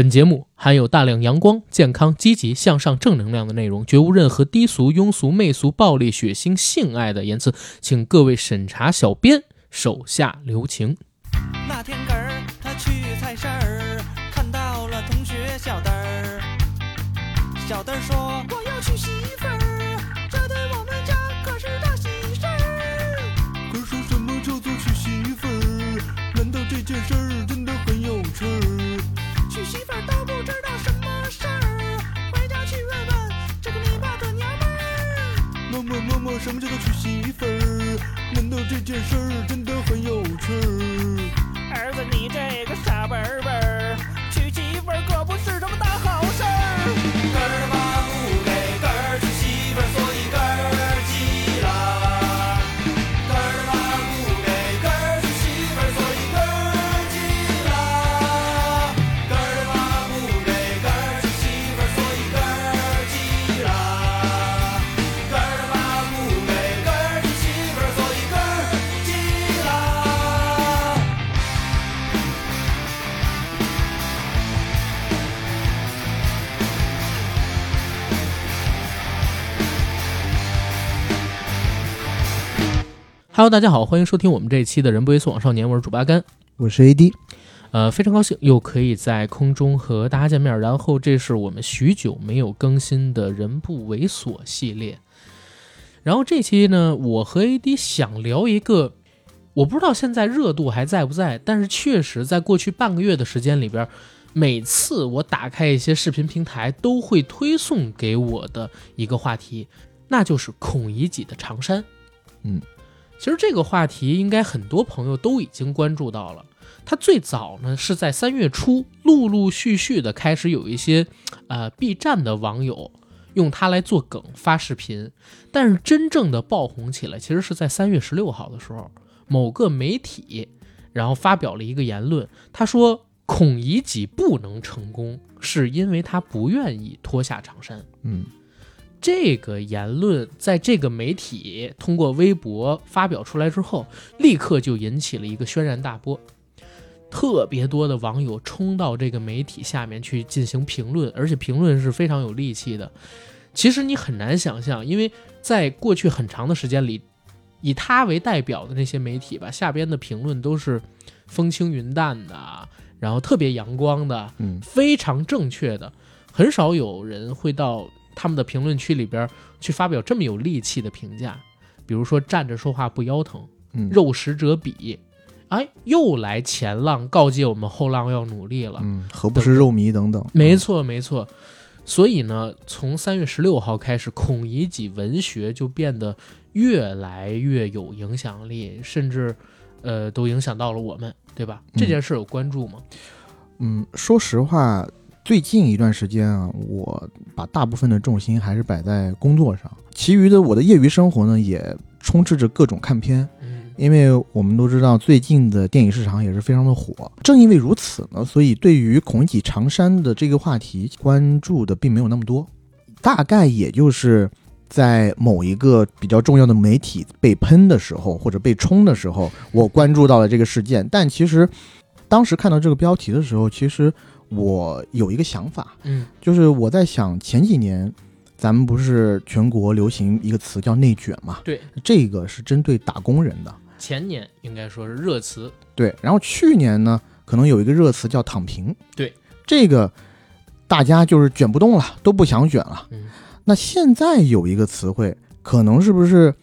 本节目含有大量阳光、健康、积极向上、正能量的内容，绝无任何低俗、庸俗、媚俗、暴力、血腥、性爱的言辞，请各位审查小编手下留情。那天个儿他去菜市儿，看到了同学小灯儿。小灯儿说：“什么叫做娶媳妇儿？难道这件事儿真的很有趣儿？儿子，你这个傻笨笨儿，娶媳妇儿可不是什么大好 Hello，大家好，欢迎收听我们这一期的《人不为所往少年》，我是主八甘。我是 AD，呃，非常高兴又可以在空中和大家见面。然后，这是我们许久没有更新的“人不猥琐”系列。然后这期呢，我和 AD 想聊一个，我不知道现在热度还在不在，但是确实在过去半个月的时间里边，每次我打开一些视频平台，都会推送给我的一个话题，那就是孔乙己的长衫。嗯，其实这个话题应该很多朋友都已经关注到了。它最早呢是在三月初，陆陆续续的开始有一些，呃，B 站的网友用它来做梗发视频，但是真正的爆红起来，其实是在三月十六号的时候，某个媒体然后发表了一个言论，他说孔乙己不能成功，是因为他不愿意脱下长衫。嗯，这个言论在这个媒体通过微博发表出来之后，立刻就引起了一个轩然大波，特别多的网友冲到这个媒体下面去进行评论，而且评论是非常有力气的。其实你很难想象，因为在过去很长的时间里，以他为代表的那些媒体吧，下边的评论都是风轻云淡的，然后特别阳光的，嗯非常正确的，很少有人会到他们的评论区里边去发表这么有力气的评价，比如说站着说话不腰疼，嗯肉食者鄙，哎，又来前浪告诫我们后浪要努力了。嗯，何不是肉糜等等？没错，没错。所以呢，从三月十六号开始，孔乙己文学就变得越来越有影响力，甚至呃都影响到了我们，对吧？这件事有关注吗？嗯，说实话，最近一段时间啊，我把大部分的重心还是摆在工作上，其余的我的业余生活呢，也充斥着各种看片。嗯因为我们都知道，最近的电影市场也是非常的火。正因为如此呢，所以对于孔乙己长衫的这个话题关注的并没有那么多，大概也就是在某一个比较重要的媒体被喷的时候，或者被冲的时候，我关注到了这个事件。但其实当时看到这个标题的时候，其实我有一个想法，嗯就是我在想前几年。咱们不是全国流行一个词叫内卷嘛？对，这个是针对打工人的。前年应该说是热词，对，然后去年呢，可能有一个热词叫“躺平”。对，这个大家就是卷不动了，都不想卷了。嗯那现在有一个词汇，可能是不是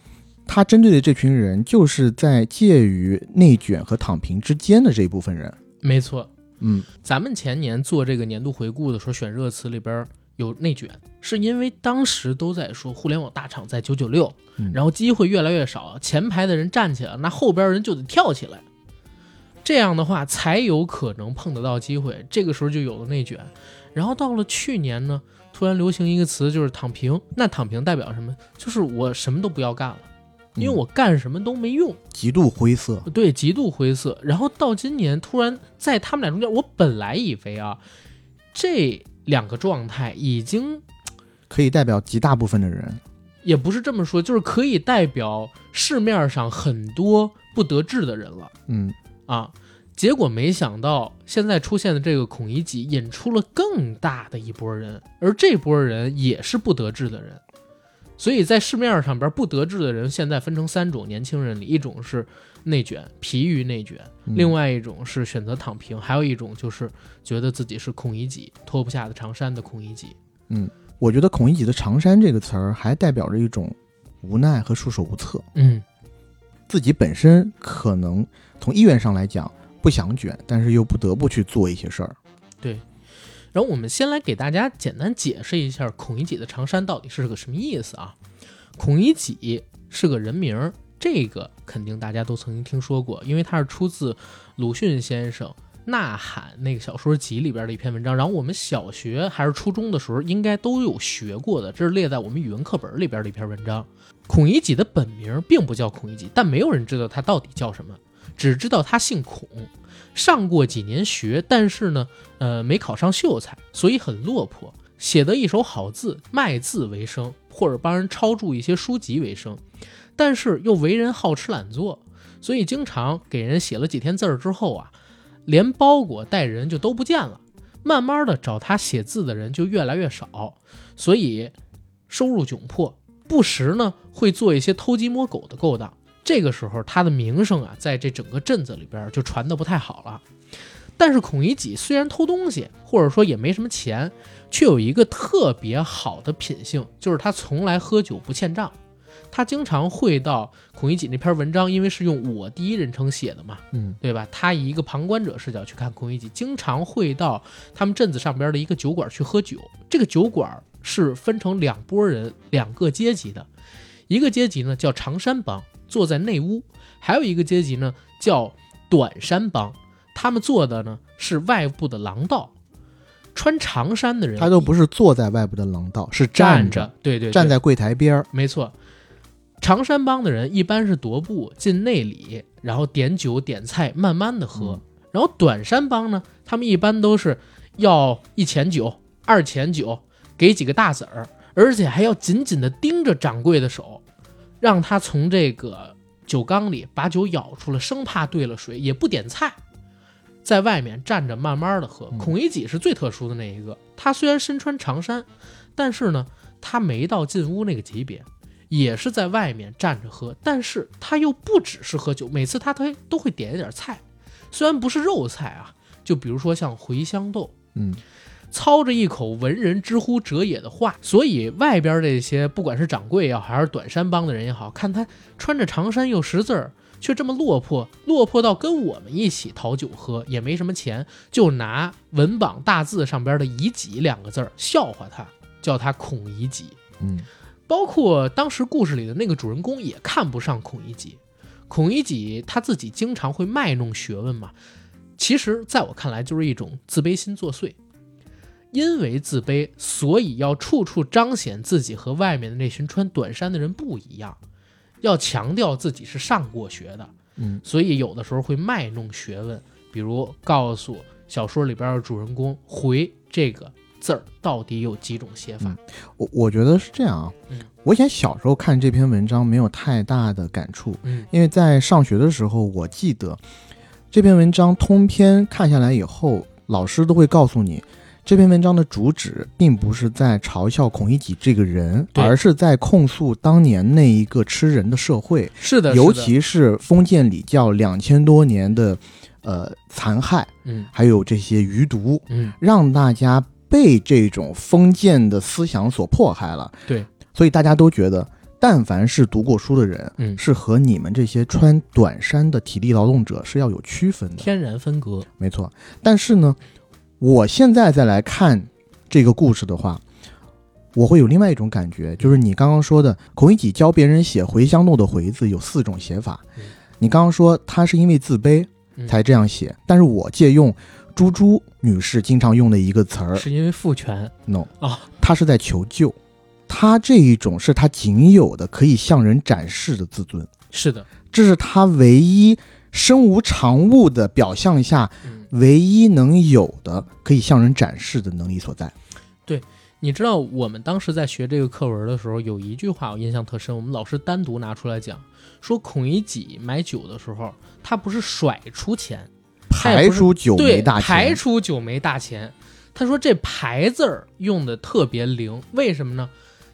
他针对的这群人，就是在介于内卷和躺平之间的这一部分人？没错。嗯咱们前年做这个年度回顾的时候，选热词里边有内卷，是因为当时都在说互联网大厂在九九六，嗯然后机会越来越少，前排的人站起来，那后边人就得跳起来，这样的话才有可能碰得到机会。这个时候就有了内卷。然后到了去年呢，突然流行一个词就是躺平。那躺平代表什么？就是我什么都不要干了，因为我干什么都没用。极度灰色。对，极度灰色。然后到今年，突然在他们俩中间，我本来以为啊，这两个状态已经可以代表极大部分的人。也不是这么说，就是可以代表市面上很多不得志的人了嗯啊。结果没想到，现在出现的这个孔乙己引出了更大的一波人，而这波人也是不得志的人。所以在市面上边不得志的人现在分成三种年轻人里，一种是内卷，疲于内卷；嗯另外一种是选择躺平，还有一种就是觉得自己是孔乙己，脱不下的长衫的孔乙己。嗯我觉得“孔乙己”的“长衫”这个词儿还代表着一种无奈和束手无策。嗯自己本身可能从意愿上来讲不想卷，但是又不得不去做一些事儿。然后我们先来给大家简单解释一下孔乙己的长衫到底是个什么意思啊？孔乙己是个人名，这个肯定大家都曾经听说过，因为它是出自鲁迅先生《呐喊》那个小说集里边的一篇文章。然后我们小学还是初中的时候应该都有学过的，这是列在我们语文课本里边的一篇文章。孔乙己的本名并不叫孔乙己，但没有人知道他到底叫什么，只知道他姓孔。上过几年学，但是呢，呃，没考上秀才，所以很落魄，写得一手好字，卖字为生，或者帮人抄注一些书籍为生，但是又为人好吃懒做，所以经常给人写了几天字儿之后啊，连包裹带人就都不见了。慢慢的，找他写字的人就越来越少，所以收入窘迫，不时呢会做一些偷鸡摸狗的勾当。这个时候，他的名声啊，在这整个镇子里边就传的不太好了。但是孔乙己虽然偷东西，或者说也没什么钱，却有一个特别好的品性，就是他从来喝酒不欠账。他经常会到孔乙己那篇文章，因为是用我第一人称写的嘛，嗯，对吧？他以一个旁观者视角去看孔乙己，经常会到他们镇子上边的一个酒馆去喝酒。这个酒馆是分成两拨人、两个阶级的，一个阶级呢叫长山帮，坐在内屋；还有一个阶级呢叫短衫帮，他们坐的呢是外部的廊道。穿长衫的人，他都不是坐在外部的廊道，是站着，对对对，站在柜台边儿。没错，长衫帮的人一般是踱步进内里，然后点酒点菜，慢慢的喝。嗯。然后短衫帮呢，他们一般都是要一钱酒、二钱酒，给几个大子儿，而且还要紧紧的盯着掌柜的手，让他从这个酒缸里把酒舀出来，生怕兑了水，也不点菜。在外面站着慢慢的喝。嗯孔乙己是最特殊的那一个，他虽然身穿长衫，但是呢，他没到进屋那个级别，也是在外面站着喝，但是他又不只是喝酒，每次他都都会点一点菜，虽然不是肉菜啊，就比如说像茴香豆，嗯，操着一口文人之乎者也的话，所以外边这些不管是掌柜也好，还是短衫帮的人也好，看他穿着长衫又识字儿，却这么落魄，落魄到跟我们一起讨酒喝，也没什么钱，就拿文榜大字上边的“乙己”两个字儿笑话他，叫他孔乙己。嗯，包括当时故事里的那个主人公也看不上孔乙己。孔乙己他自己经常会卖弄学问嘛，其实在我看来就是一种自卑心作祟。因为自卑，所以要处处彰显自己和外面的那群穿短衫的人不一样，要强调自己是上过学的。嗯，所以有的时候会卖弄学问，比如告诉小说里边的主人公“回”这个字儿到底有几种写法。我我觉得是这样啊。嗯我以前小时候看这篇文章没有太大的感触，嗯因为在上学的时候，我记得这篇文章通篇看下来以后，老师都会告诉你，这篇文章的主旨并不是在嘲笑孔乙己这个人，而是在控诉当年那一个吃人的社会，是的，尤其是封建礼教两千多年的呃残害，嗯还有这些余毒，嗯，让大家被这种封建的思想所迫害了。对，所以大家都觉得，但凡是读过书的人，嗯是和你们这些穿短衫的体力劳动者是要有区分的。天然分隔。没错，但是呢，我现在再来看这个故事的话，我会有另外一种感觉，就是你刚刚说的，孔乙己教别人写茴香豆的回字有四种写法。嗯。你刚刚说他是因为自卑嗯。才这样写，但是我借用朱朱女士经常用的一个词儿。是因为父权，no，啊，他是在求救。他这一种是他仅有的可以向人展示的自尊，是的，这是他唯一身无长物的表象下嗯，唯一能有的可以向人展示的能力所在。对你知道我们当时在学这个课文的时候，有一句话我印象特深，我们老师单独拿出来讲，说孔乙己买酒的时候，他不是甩出钱，排他也不是除九对枚大排钱，除九枚大钱。他说这排字儿用的特别灵，为什么呢？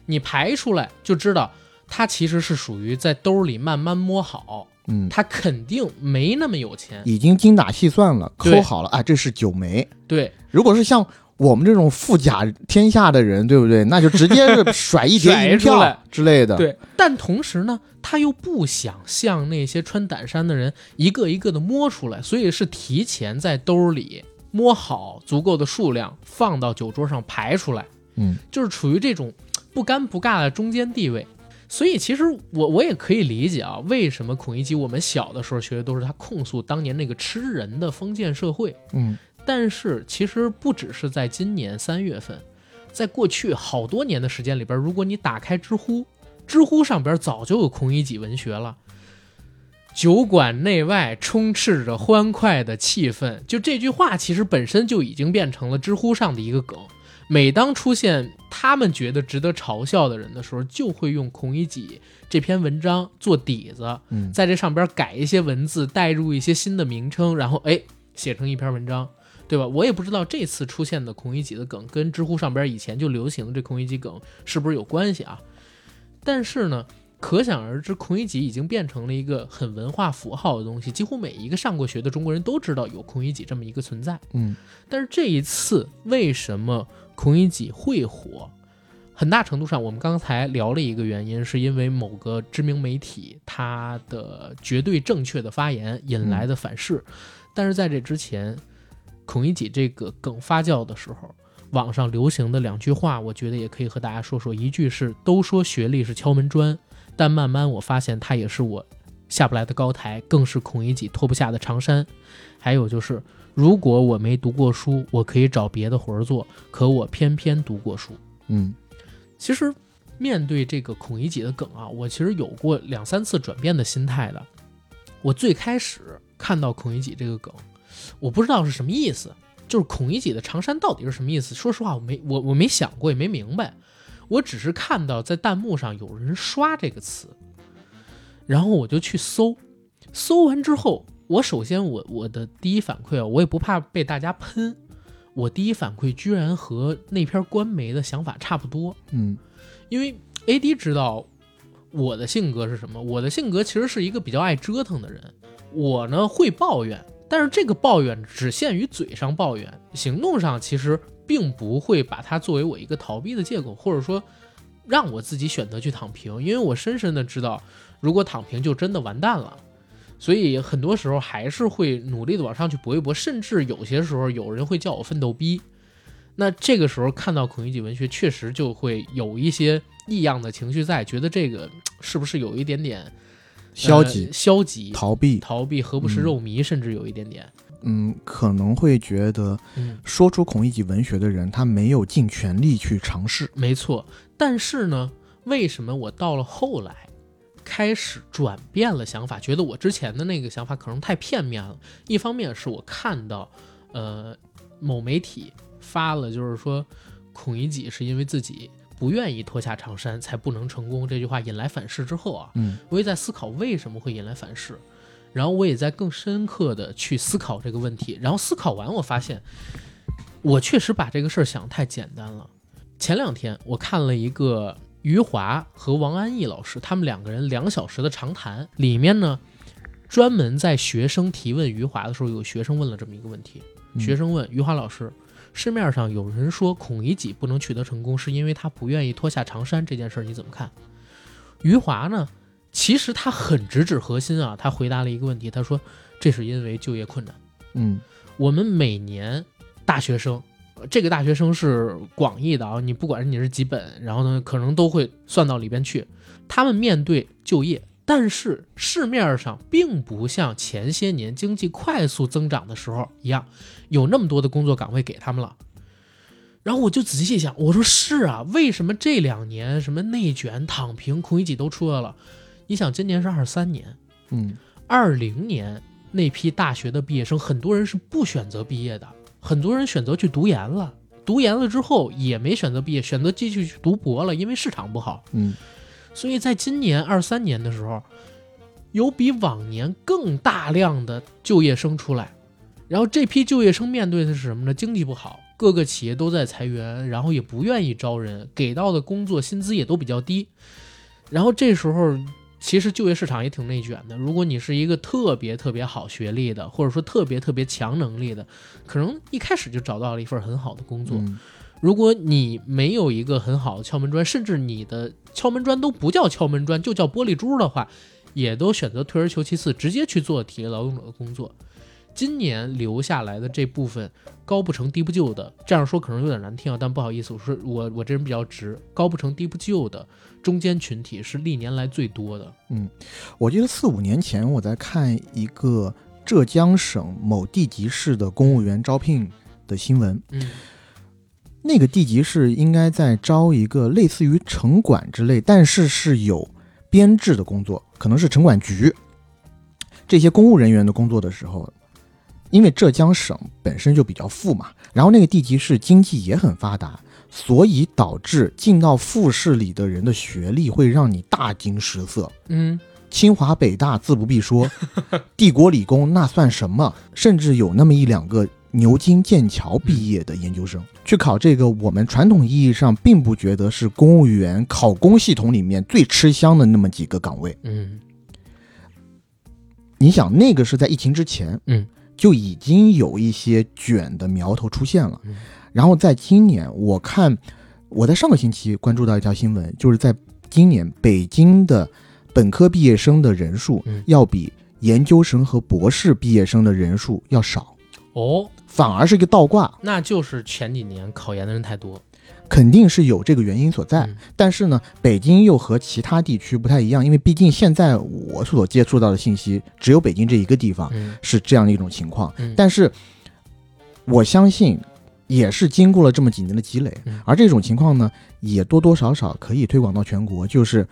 你排出来就知道，他其实是属于在兜里慢慢摸好，嗯，他肯定没那么有钱。已经精打细算了，对抠好了，啊，这是九枚。对，如果是像我们这种富甲天下的人，对不对？那就直接是甩一叠银票之类的。，对，但同时呢，他又不想像那些穿胆衫的人一个一个的摸出来，所以是提前在兜里摸好足够的数量，放到酒桌上排出来，嗯，就是处于这种不尴不尬的中间地位。所以其实我我也可以理解啊，为什么孔乙己我们小的时候学的都是他控诉当年那个吃人的封建社会，嗯，但是其实不只是在今年三月份，在过去好多年的时间里边，如果你打开知乎，知乎上边早就有孔乙己文学了。酒馆内外充斥着欢快的气氛，就这句话其实本身就已经变成了知乎上的一个梗。每当出现他们觉得值得嘲笑的人的时候，就会用孔乙己这篇文章做底子，嗯在这上边改一些文字，带入一些新的名称，然后哎写成一篇文章，对吧？我也不知道这次出现的孔乙己的梗跟知乎上边以前就流行的这孔乙己梗是不是有关系啊？但是呢，可想而知，孔乙己已经变成了一个很文化符号的东西，几乎每一个上过学的中国人都知道有孔乙己这么一个存在。嗯，但是这一次为什么孔乙己会火？很大程度上，我们刚才聊了一个原因，是因为某个知名媒体他的绝对正确的发言引来的反噬。但是在这之前，孔乙己这个梗发酵的时候，网上流行的两句话，我觉得也可以和大家说说。一句是“都说学历是敲门砖”，但慢慢我发现它也是我下不来的高台，更是孔乙己脱不下的长衫。还有就是，如果我没读过书，我可以找别的活儿做，可我偏偏读过书。嗯，其实面对这个孔乙己的梗啊，我其实有过两三次转变的心态的。我最开始看到孔乙己这个梗，我不知道是什么意思，就是孔乙己的长衫到底是什么意思？说实话，我没我我没想过，也没明白。我只是看到在弹幕上有人刷这个词，然后我就去搜，搜完之后，我首先我我的第一反馈啊，我也不怕被大家喷，我第一反馈居然和那篇官媒的想法差不多。嗯，因为 AD 知道我的性格是什么，我的性格其实是一个比较爱折腾的人。我呢会抱怨，但是这个抱怨只限于嘴上抱怨，行动上其实并不会把它作为我一个逃避的借口，或者说让我自己选择去躺平，因为我深深的知道，如果躺平就真的完蛋了。所以很多时候还是会努力的往上去搏一搏，甚至有些时候有人会叫我奋斗逼。那这个时候看到孔乙己文学，确实就会有一些异样的情绪在，觉得这个是不是有一点点消极呃、消极、逃避，逃避，何不食肉糜，甚至有一点点。嗯，可能会觉得嗯，说出孔乙己文学的人，他没有尽全力去尝试。没错。但是呢，为什么我到了后来开始转变了想法，觉得我之前的那个想法可能太片面了？一方面是我看到，呃，某媒体发了，就是说孔乙己是因为自己不愿意脱下长衫才不能成功这句话引来反噬之后啊，嗯我也在思考为什么会引来反噬，然后我也在更深刻的去思考这个问题，然后思考完，我发现我确实把这个事儿想太简单了。前两天我看了一个余华和王安忆老师他们两个人两小时的长谈，里面呢专门在学生提问余华的时候，有学生问了这么一个问题，嗯学生问余华老师。市面上有人说孔乙己不能取得成功，是因为他不愿意脱下长衫这件事儿，你怎么看？余华呢？其实他很直指核心啊，他回答了一个问题，他说这是因为就业困难。嗯我们每年大学生，呃这个大学生是广义的啊，你不管是你是几本，然后呢，可能都会算到里边去。他们面对就业，但是市面上并不像前些年经济快速增长的时候一样，有那么多的工作岗位给他们了。然后我就仔细想，我说是啊，为什么这两年什么内卷、躺平、孔乙己都出来了？你想，今年是二三年，嗯二零年那批大学的毕业生，很多人是不选择毕业的，很多人选择去读研了。读研了之后也没选择毕业，选择继续去读博了，因为市场不好。嗯所以在今年二三年的时候，有比往年更大量的就业生出来。然后这批就业生面对的是什么呢？经济不好，各个企业都在裁员，然后也不愿意招人，给到的工作薪资也都比较低。然后这时候，其实就业市场也挺内卷的。如果你是一个特别特别好学历的，或者说特别特别强能力的，可能一开始就找到了一份很好的工作。嗯如果你没有一个很好的敲门砖，甚至你的敲门砖都不叫敲门砖，就叫玻璃珠的话，也都选择退而求其次，直接去做体力劳动者的工作。今年留下来的这部分高不成低不就的，这样说可能有点难听啊，但不好意思，我说我我这人比较直，高不成低不就的中间群体是历年来最多的。嗯我记得四五年前我在看一个浙江省某地级市的公务员招聘的新闻，嗯。那个地级市应该在招一个类似于城管之类，但是是有编制的工作，可能是城管局。这些公务人员的工作的时候，因为浙江省本身就比较富嘛，然后那个地级市经济也很发达，所以导致进到复试里的人的学历会让你大惊失色。嗯清华北大自不必说，帝国理工那算什么？甚至有那么一两个牛津、剑桥毕业的研究生、去考这个，我们传统意义上并不觉得是公务员考公系统里面最吃香的那么几个岗位。嗯你想，那个是在疫情之前，嗯，就已经有一些卷的苗头出现了。嗯然后在今年，我看我在上个星期关注到一条新闻，就是在今年北京的本科毕业生的人数嗯要比研究生和博士毕业生的人数要少，哦，反而是一个倒挂，那就是前几年考研的人太多。肯定是有这个原因所在。嗯但是呢，北京又和其他地区不太一样，因为毕竟现在我所接触到的信息，只有北京这一个地方嗯是这样的一种情况。嗯，但是我相信，也是经过了这么几年的积累嗯，而这种情况呢，也多多少少可以推广到全国，就是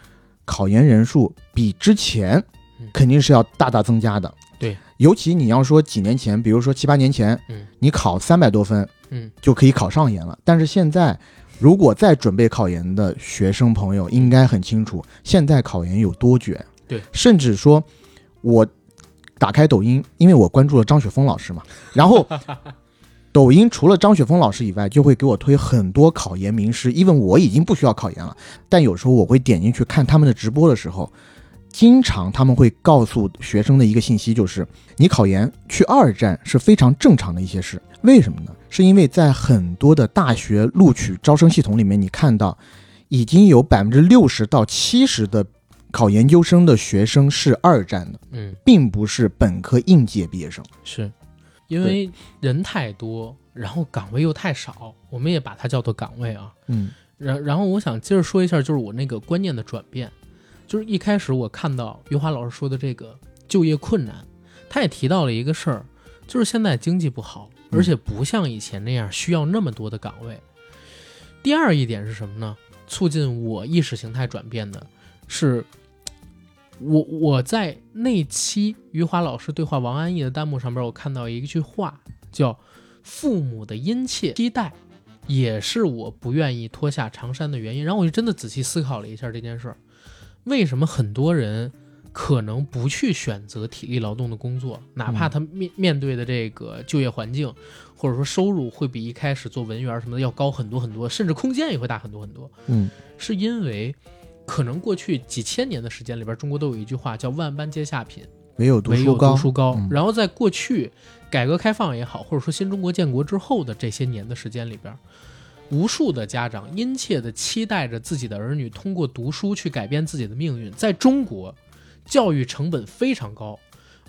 考研人数比之前嗯肯定是要大大增加的。对，尤其你要说几年前，比如说七八年前，嗯你考三百多分嗯就可以考上研了，但是现在。如果在准备考研的学生朋友应该很清楚，现在考研有多卷。对，甚至说，我打开抖音，因为我关注了张雪峰老师嘛，然后抖音除了张雪峰老师以外，就会给我推很多考研名师。因为我已经不需要考研了，但有时候我会点进去看他们的直播的时候，经常他们会告诉学生的一个信息就是，你考研去二战是非常正常的一些事。为什么呢？是因为在很多的大学录取招生系统里面，你看到已经有百分之六十到七十的考研究生的学生是二战的，嗯，并不是本科应届毕业生。是因为人太多，然后岗位又太少，我们也把它叫做岗位啊。嗯然然后我想接着说一下，就是我那个观念的转变，就是一开始我看到余华老师说的这个就业困难，他也提到了一个事儿，就是现在经济不好，嗯而且不像以前那样需要那么多的岗位。第二一点是什么呢？促进我意识形态转变的是，我我在那期余华老师对话王安忆的弹幕上边，我看到一句话，叫“父母的殷切期待”。也是我不愿意脱下长衫的原因。然后我就真的仔细思考了一下这件事儿，为什么很多人可能不去选择体力劳动的工作，哪怕他面面对的这个就业环境或者说收入会比一开始做文员什么的要高很多很多，甚至空间也会大很多很多，嗯是因为可能过去几千年的时间里边，中国都有一句话叫“万般皆下品，没有读唯有书高。读书高。嗯然后在过去改革开放也好，或者说新中国建国之后的这些年的时间里边，无数的家长殷切的期待着自己的儿女通过读书去改变自己的命运。在中国，教育成本非常高。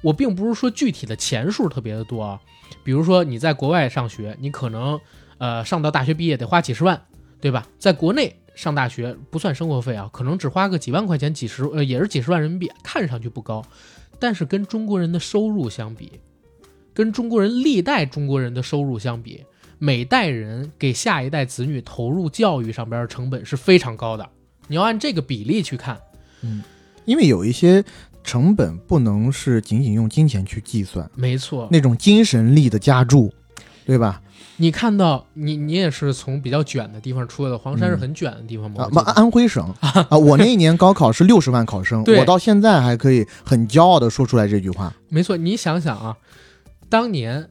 我并不是说具体的钱数特别的多啊，比如说你在国外上学，你可能呃上到大学毕业得花几十万，对吧？在国内上大学不算生活费啊，可能只花个几万块钱，几十呃也是几十万人民币，看上去不高，但是跟中国人的收入相比，跟中国人历代中国人的收入相比，每代人给下一代子女投入教育上边的成本是非常高的。你要按这个比例去看，嗯因为有一些成本不能是仅仅用金钱去计算，没错。那种精神力的加注，对吧？你看到你你也是从比较卷的地方出来的，黄山是嗯很卷的地方吗？啊，安徽省 啊，我那一年高考是六十万考生，我到现在还可以很骄傲的说出来这句话。没错，你想想啊，当年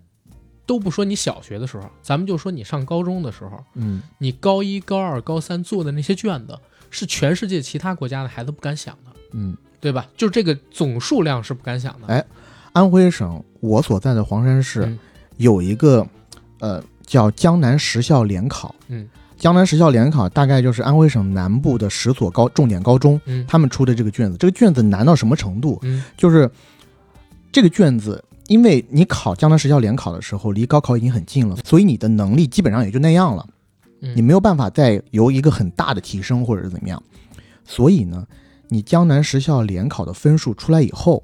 都不说你小学的时候，咱们就说你上高中的时候，嗯，你高一、高二、高三做的那些卷子，是全世界其他国家的孩子不敢想的，嗯，对吧？就这个总数量是不敢想的。哎安徽省我所在的黄山市嗯有一个呃叫江南十校联考，嗯，江南十校联考大概就是安徽省南部的十所高重点高中嗯他们出的这个卷子，这个卷子难到什么程度？嗯就是这个卷子，因为你考江南十校联考的时候离高考已经很近了，所以你的能力基本上也就那样了。嗯，你没有办法再有一个很大的提升或者是怎么样。所以呢，你江南十校联考的分数出来以后，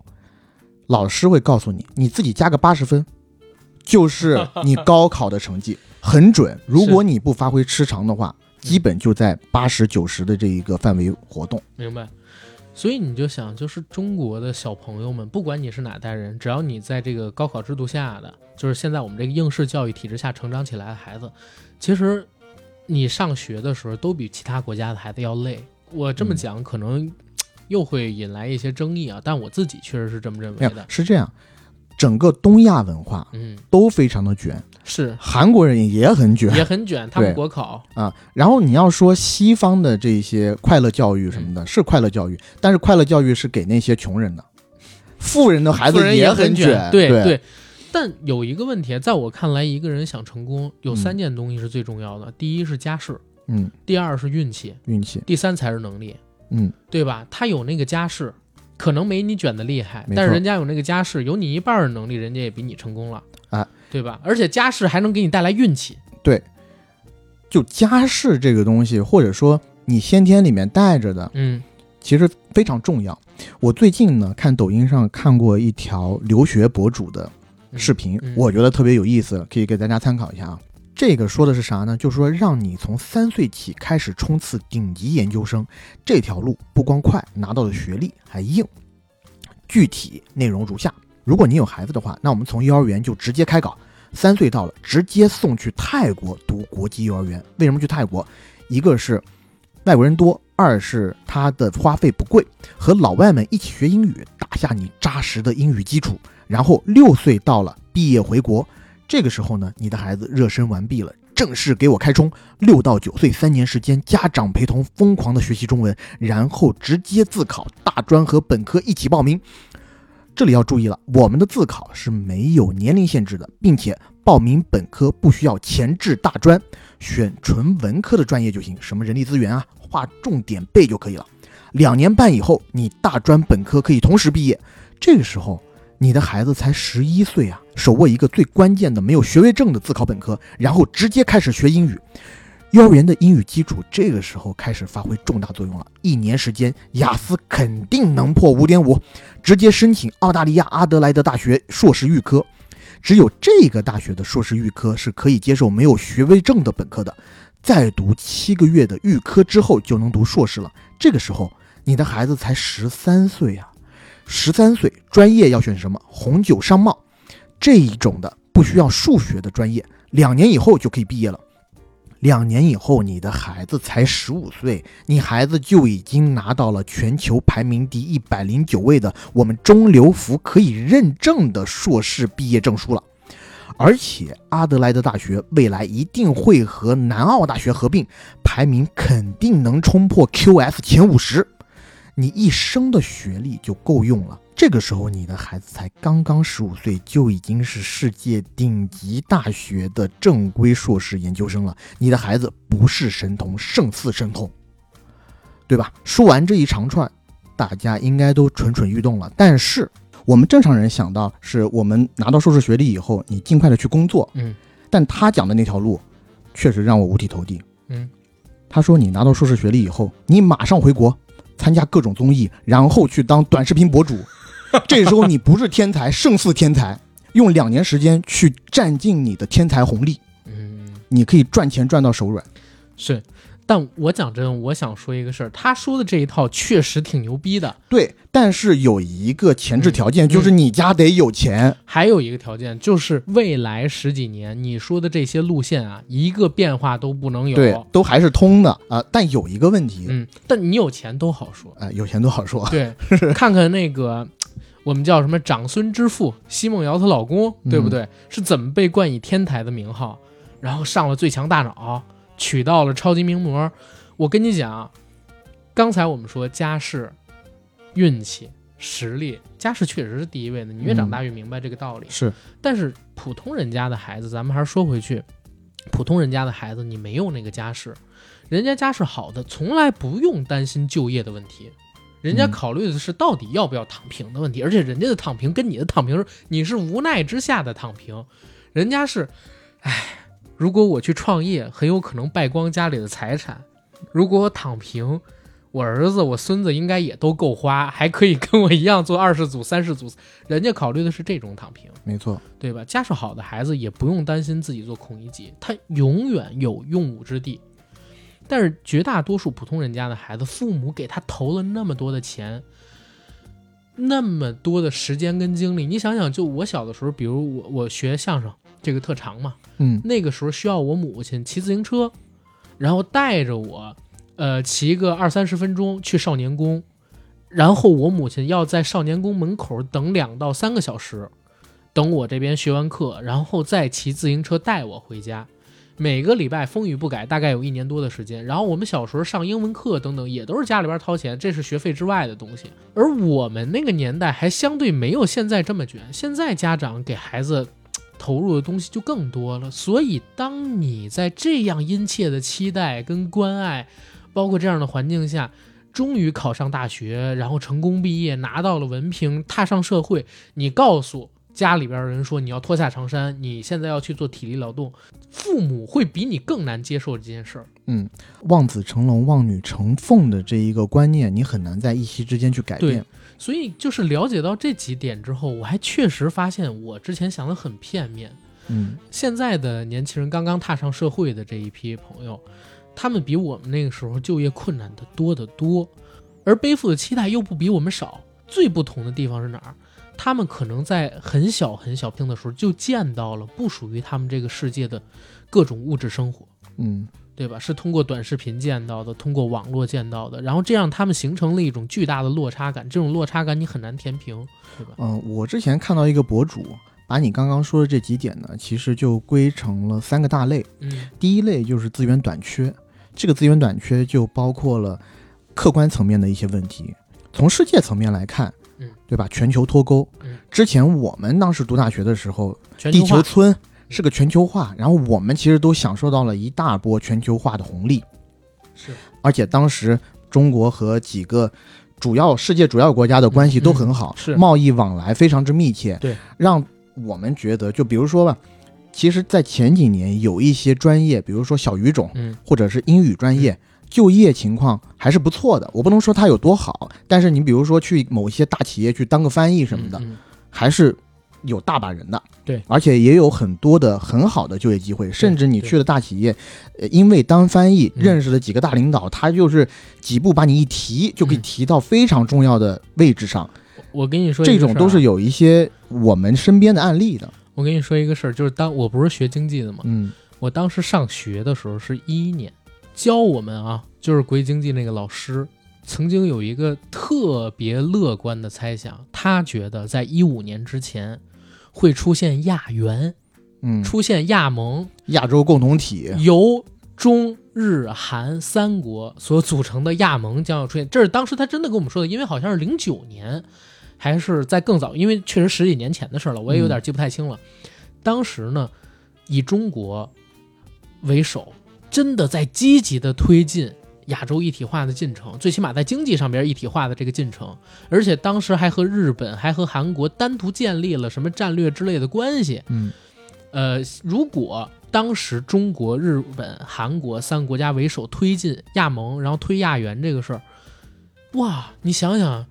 老师会告诉你，你自己加个八十分，就是你高考的成绩很准。如果你不发挥失常的话，基本就在八十九十的这一个范围活动。明白。所以你就想，就是中国的小朋友们，不管你是哪代人，只要你在这个高考制度下的，就是现在我们这个应试教育体制下成长起来的孩子，其实你上学的时候都比其他国家的孩子要累。我这么嗯讲可能又会引来一些争议啊，但我自己确实是这么认为的。是这样，整个东亚文化嗯，都非常的卷，是。韩国人也很卷，也很卷，他们国考，啊，然后你要说西方的这些快乐教育什么的，是快乐教育，但是快乐教育是给那些穷人的，富人的孩子富人也很卷，对。对。但有一个问题，在我看来，一个人想成功，有嗯。三件东西是最重要的：第一是家世，嗯，第二是运气，运气，第三才是能力，嗯，对吧？他有那个家世，可能没你卷的厉害，但是人家有那个家世，有你一半儿的能力，人家也比你成功了，啊，对吧？而且家世还能给你带来运气，对就家世这个东西，或者说你先天里面带着的，嗯其实非常重要。我最近呢看抖音上看过一条留学博主的嗯视频，嗯我觉得特别有意思，可以给大家参考一下啊。这个说的是啥呢？就是说让你从三岁起开始冲刺顶级研究生，这条路不光快，拿到的学历还硬。具体内容如下：如果你有孩子的话，那我们从幼儿园就直接开搞，三岁到了直接送去泰国读国际幼儿园。为什么去泰国？一个是外国人多，二是它的花费不贵，和老外们一起学英语，打下你扎实的英语基础。然后六岁到了，毕业回国，这个时候呢，你的孩子热身完毕了，正式给我开冲。六到九岁三年时间，家长陪同，疯狂的学习中文，然后直接自考，大专和本科一起报名。这里要注意了，我们的自考是没有年龄限制的，并且报名本科不需要前置大专，选纯文科的专业就行，什么人力资源啊，划重点背就可以了。两年半以后，你大专本科可以同时毕业，这个时候你的孩子才十一岁啊，手握一个最关键的没有学位证的自考本科，然后直接开始学英语。幼儿园的英语基础这个时候开始发挥重大作用了，一年时间，雅思肯定能破五点五，直接申请澳大利亚阿德莱德大学硕士预科。只有这个大学的硕士预科是可以接受没有学位证的本科的，再读七个月的预科之后就能读硕士了。这个时候，你的孩子才十三岁啊，十三岁，专业要选什么？红酒商贸这一种的，不需要数学的专业，两年以后就可以毕业了。两年以后，你的孩子才十五岁，你孩子就已经拿到了全球排名第一百零九位的我们中流服可以认证的硕士毕业证书了。而且，阿德莱德大学未来一定会和南澳大学合并，排名肯定能冲破 QS 前五十。你一生的学历就够用了。这个时候，你的孩子才刚刚十五岁，就已经是世界顶级大学的正规硕士研究生了。你的孩子不是神童，胜似神童，对吧？说完这一长串，大家应该都蠢蠢欲动了。但是，我们正常人想到是我们拿到硕士学历以后，你尽快的去工作。嗯但他讲的那条路，确实让我五体投地。嗯，他说你拿到硕士学历以后，你马上回国参加各种综艺，然后去当短视频博主。这时候你不是天才，胜似天才。用两年时间去占尽你的天才红利，嗯，你可以赚钱赚到手软。是。但我讲真，我想说一个事儿，他说的这一套确实挺牛逼的。对，但是有一个前置条件，嗯就是你家得有钱。还有一个条件就是未来十几年你说的这些路线啊，一个变化都不能有。对，都还是通的啊、但有一个问题，嗯，但你有钱都好说。啊，有钱都好说。对，看看那个，我们叫什么长孙之父奚梦瑶她老公，对不嗯对？是怎么被冠以天台的名号，然后上了最强大脑，娶到了超级名模。我跟你讲，刚才我们说家世、运气、实力，家世确实是第一位的，你越长大越明白这个道理。是，但是普通人家的孩子，咱们还是说回去，普通人家的孩子，你没有那个家世，人家家世好的，从来不用担心就业的问题，人家嗯。考虑的是到底要不要躺平的问题，而且人家的躺平跟你的躺平，你是无奈之下的躺平，人家是，唉，如果我去创业，很有可能败光家里的财产，如果我躺平。我儿子、我孙子应该也都够花，还可以跟我一样做二世祖、三世祖。人家考虑的是这种躺平。没错，对吧？家世好的孩子也不用担心自己做孔乙己，他永远有用武之地。但是绝大多数普通人家的孩子，父母给他投了那么多的钱，那么多的时间跟精力，你想想，就我小的时候，比如我我学相声这个特长嘛，嗯那个时候需要我母亲骑自行车，然后带着我，呃，骑个二三十分钟去少年宫，然后我母亲要在少年宫门口等两到三个小时，等我这边学完课，然后再骑自行车带我回家。每个礼拜风雨不改，大概有一年多的时间。然后我们小时候上英文课等等，也都是家里边掏钱，这是学费之外的东西。而我们那个年代还相对没有现在这么卷，现在家长给孩子投入的东西就更多了。所以，当你在这样殷切的期待跟关爱，包括这样的环境下，终于考上大学，然后成功毕业，拿到了文凭，踏上社会，你告诉家里边人说你要脱下长衫，你现在要去做体力劳动，父母会比你更难接受这件事儿。嗯，望子成龙、望女成凤的这一个观念，你很难在一夕之间去改变。所以，就是了解到这几点之后，我还确实发现我之前想的很片面。嗯现在的年轻人刚刚踏上社会的这一批朋友，他们比我们那个时候就业困难的多得多，而背负的期待又不比我们少。最不同的地方是哪儿？他们可能在很小很小拼的时候就见到了不属于他们这个世界的各种物质生活，嗯对吧？是通过短视频见到的，通过网络见到的，然后这样他们形成了一种巨大的落差感，这种落差感你很难填平，对吧？嗯、我之前看到一个博主，把你刚刚说的这几点呢，其实就归成了三个大类。嗯第一类就是资源短缺，这个资源短缺就包括了客观层面的一些问题。从世界层面来看，嗯，对吧？全球脱钩嗯，之前我们当时读大学的时候，地球村是个全球化，然后我们其实都享受到了一大波全球化的红利，是而且当时中国和几个主要世界主要国家的关系都很好，嗯是贸易往来非常之密切，对，让我们觉得，就比如说吧，其实，在前几年有一些专业，比如说小语种嗯或者是英语专业。就业情况还是不错的，我不能说它有多好，但是你比如说去某些大企业去当个翻译什么的，嗯嗯还是有大把人的。对，而且也有很多的很好的就业机会，甚至你去了大企业，呃，因为当翻译嗯。认识了几个大领导，他就是几步把你一提，就可以嗯。提到非常重要的位置上。我跟你说这种都是有一些我们身边的案例的。我跟你说一个事儿，就是当我不是学经济的嘛，嗯。我当时上学的时候是一一年，教我们啊，就是国际经济那个老师，曾经有一个特别乐观的猜想，他觉得在一五年之前会出现亚元，嗯，出现亚盟，亚洲共同体，由中日韩三国所组成的亚盟将要出现。这是当时他真的跟我们说的，因为好像是零九年，还是在更早，因为确实十几年前的事了，我也有点记不太清了。当时呢，以中国为首，真的在积极的推进。亚洲一体化的进程，最起码在经济上边一体化的这个进程，而且当时还和日本、还和韩国单独建立了什么战略之类的关系，嗯。呃，如果当时中国、日本、韩国三个国家为首推进亚盟，然后推亚元这个事儿，哇，你想想，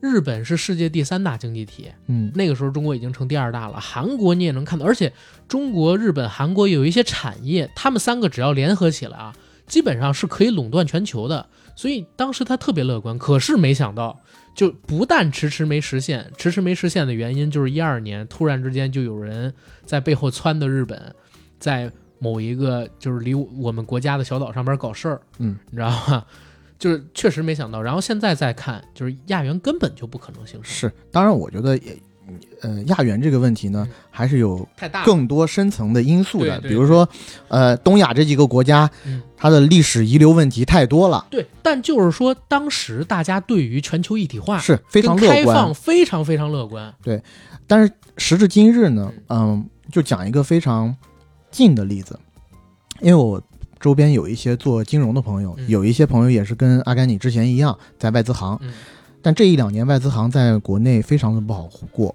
日本是世界第三大经济体，嗯。那个时候中国已经成第二大了。韩国你也能看到，而且中国、日本、韩国有一些产业，他们三个只要联合起来啊，基本上是可以垄断全球的。所以当时他特别乐观，可是没想到，就不但迟迟没实现，迟迟没实现的原因就是一二年突然之间就有人在背后撺掇日本，在某一个就是离我们国家的小岛上边搞事儿，嗯，你知道吗？就是确实没想到。然后现在再看，就是亚元根本就不可能形成，是，当然我觉得也，呃，亚元这个问题呢，嗯。还是有。更多深层的因素的，比如说，呃，东亚这几个国家，嗯。它的历史遗留问题太多了，对，但就是说，当时大家对于全球一体化是非常开乐观。放。非常非常乐观。对但是时至今日呢，嗯，就讲一个非常近的例子，因为我周边有一些做金融的朋友，嗯。有一些朋友也是跟阿甘你之前一样在外资行，嗯，但这一两年外资行在国内非常的不好过，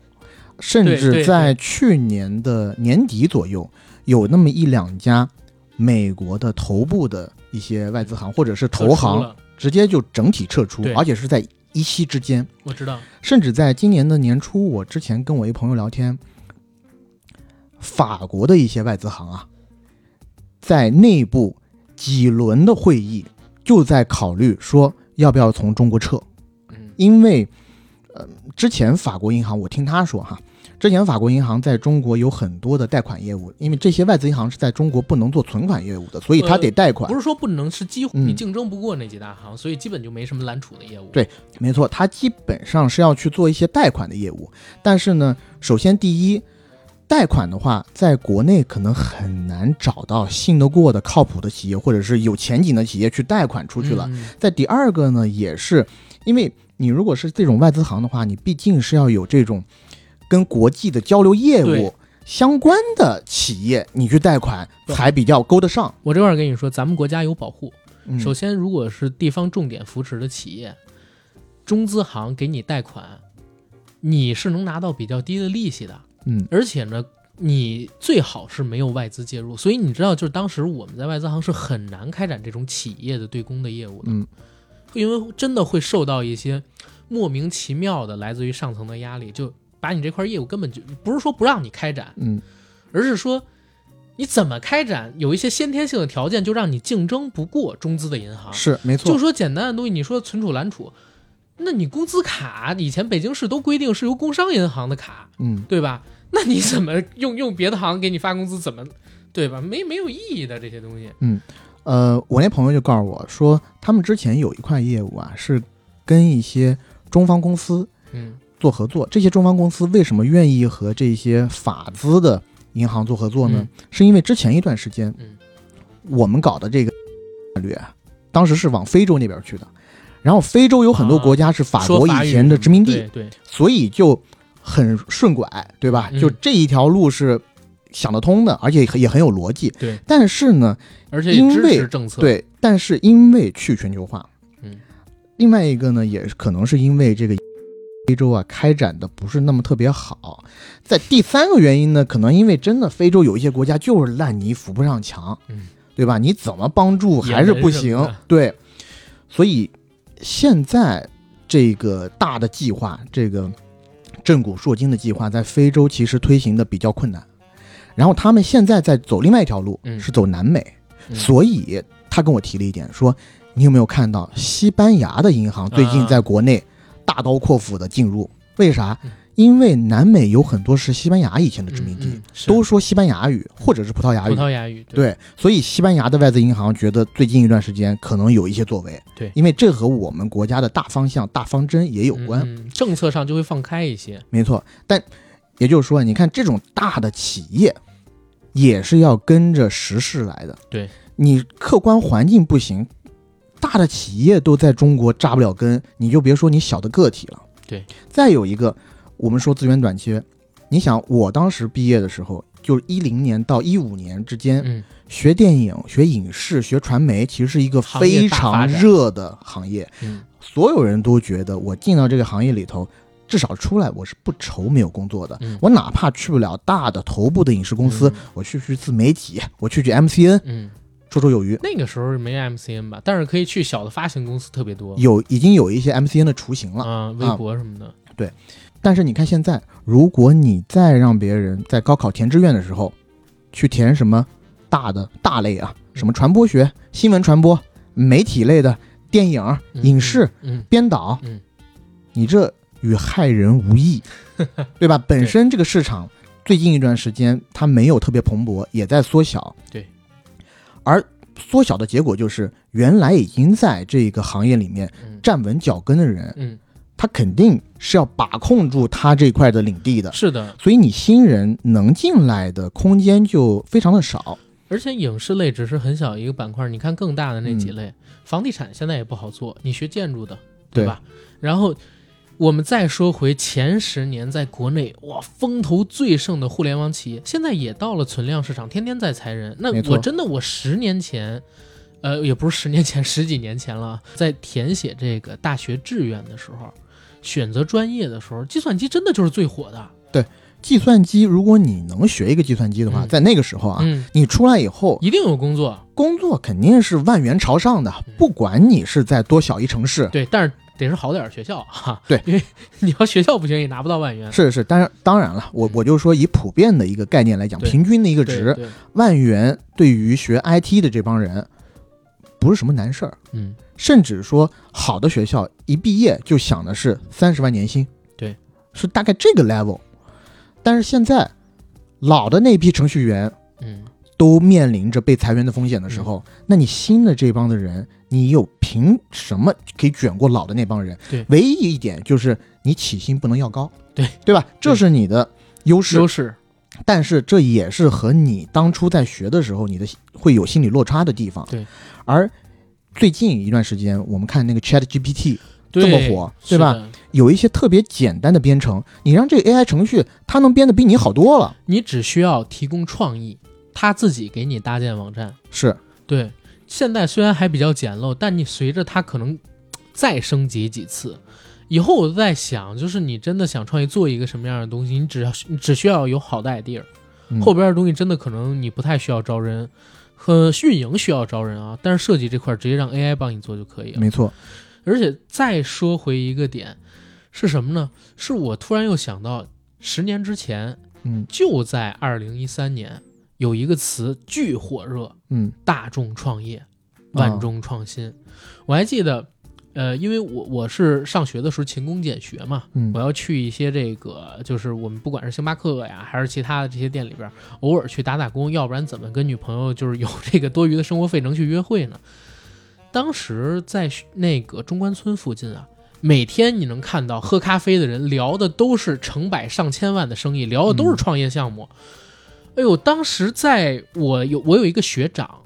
甚至在去年的年底左右，有那么一两家美国的头部的一些外资行或者是投行，直接就整体撤出，而且是在一夕之间。我知道，甚至在今年的年初，我之前跟我一朋友聊天，法国的一些外资行啊，在内部几轮的会议就在考虑说要不要从中国撤，嗯因为，呃，之前法国银行我听他说哈，之前法国银行在中国有很多的贷款业务，因为这些外资银行是在中国不能做存款业务的，所以他得贷款不。是说不能，是几乎嗯你竞争不过那几大行，所以基本就没什么揽储的业务。对没错，他基本上是要去做一些贷款的业务，但是呢，首先第一，贷款的话，在国内可能很难找到信得过的、靠谱的企业，或者是有前景的企业去贷款出去了。嗯在第二个呢，也是因为你如果是这种外资行的话，你毕竟是要有这种跟国际的交流业务相关的企业，你去贷款才比较勾得上。我这块儿跟你说，咱们国家有保护。嗯首先，如果是地方重点扶持的企业，中资行给你贷款，你是能拿到比较低的利息的，嗯而且呢，你最好是没有外资介入。所以你知道，就是当时我们在外资行是很难开展这种企业的对公的业务的，嗯因为真的会受到一些莫名其妙的来自于上层的压力，就把你这块业务根本就不是说不让你开展，嗯而是说你怎么开展，有一些先天性的条件就让你竞争不过中资的银行。是没错就。说简单的东西，你说存储揽储，那你工资卡以前北京市都规定是由工商银行的卡，嗯对吧？那你怎么用用别的行给你发工资，怎么对吧？没没有意义的这些东西。呃，我那朋友就告诉我说，他们之前有一块业务啊，是跟一些中方公司嗯做合作。这些中方公司为什么愿意和这些法资的银行做合作呢？是因为之前一段时间，嗯我们搞的这个战略啊，当时是往非洲那边去的。然后非洲有很多国家是法国以前的殖民地，对对，所以就很顺拐，对吧？嗯就这一条路是想得通的，而且也很有逻辑。对，但是呢，而且因为政策。，对，但是因为去全球化，嗯，另外一个呢，也可能是因为这个非洲啊开展的不是那么特别好。在第三个原因呢，可能因为真的非洲有一些国家就是烂泥扶不上墙，嗯，对吧？你怎么帮助还是不行，对。所以现在这个大的计划，这个震古烁今的计划，在非洲其实推行的比较困难。然后他们现在在走另外一条路，嗯是走南美。嗯所以他跟我提了一点，说你有没有看到西班牙的银行最近在国内大刀阔斧的进入？为啥嗯？因为南美有很多是西班牙以前的殖民地，都说西班牙语或者是葡萄牙语葡语。萄牙语，对对，所以西班牙的外资银行觉得最近一段时间可能有一些作为，对因为这和我们国家的大方向、大方针也有关。政策上就会放开一些。没错，但也就是说，你看这种大的企业，也是要跟着时势来的。对，你客观环境不行，大的企业都在中国扎不了根，你就别说你小的个体了。对，再有一个，我们说资源短缺，你想我当时毕业的时候，就是一零年到一五年之间，嗯，学电影、学影视、学传媒，其实是一个非常热的行业。嗯所有人都觉得我进到这个行业里头，至少出来我是不愁没有工作的。嗯。我哪怕去不了大的头部的影视公司，嗯。我去去自媒体，我去去 MCN，嗯，绰绰有余。那个时候没 MCN 吧，但是可以去小的发行公司特别多。有已经有一些 MCN 的雏形了，啊，微博什么的。对。但是你看现在，如果你再让别人在高考填志愿的时候，去填什么大的大类啊，什么传播学、新闻传播、媒体类的、电影、嗯影视、嗯。编导，嗯。你这与害人无异，对吧？本身这个市场最近一段时间它没有特别蓬勃，也在缩小。对，而缩小的结果就是，原来已经在这个行业里面嗯站稳脚跟的人，嗯，他肯定是要把控住他这块的领地的。是的，所以你新人能进来的空间就非常的少。而且影视类只是很小一个板块，你看更大的那几类，房地产现在也不好做，你学建筑的，对吧？然后我们再说回前十年在国内哇风头最盛的互联网企业，现在也到了存量市场，天天在裁人。那我真的我十年前。呃，也不是十年前，十几年前了，在填写这个大学志愿的时候，选择专业的时候，计算机真的就是最火的。对计算机，如果你能学一个计算机的话，嗯在那个时候啊，嗯，你出来以后，一定有工作。工作肯定是万元朝上的，不管你是在多小一城市。对，但是得是好点儿学校哈。对因为 你要学校不行，也拿不到万元。是是，当然当然了，我我就说以普遍的一个概念来讲，平均的一个值，万元对于学 IT 的这帮人不是什么难事儿，嗯，甚至说好的学校一毕业就想的是三十万年薪，对，是大概这个 level。但是现在老的那批程序员嗯，都面临着被裁员的风险的时候，那你新的这帮的人，你有凭什么可以卷过老的那帮人？对唯一一点就是你起薪不能要高，对对吧？这是你的优势，优势。但是这也是和你当初在学的时候你的会有心理落差的地方。对，而最近一段时间，我们看那个 Chat GPT 这么火，对吧？有一些特别简单的编程，你让这个 AI 程序它能编的比你好多了。你只需要提供创意，它自己给你搭建网站。是，对，现在虽然还比较简陋，但你随着它可能再升级几次，以后我在想，就是你真的想创业做一个什么样的东西，你只要你只需要有好的 idea，、嗯后边的东西真的可能你不太需要招人，和运营需要招人啊，但是设计这块儿直接让 AI 帮你做就可以了。没错，而且再说回一个点，是什么呢？是我突然又想到，十年之前，嗯就在二零一三年，有一个词巨火热，嗯大众创业，万众创新。我还记得，呃，因为我我是上学的时候勤工俭学嘛，嗯我要去一些这个，就是我们不管是星巴克呀，还是其他的这些店里边，偶尔去打打工，要不然怎么跟女朋友就是有这个多余的生活费能去约会呢？当时在那个中关村附近啊，每天你能看到喝咖啡的人聊的都是成百上千万的生意，聊的都是创业项目。哎呦，当时在我有我有一个学长，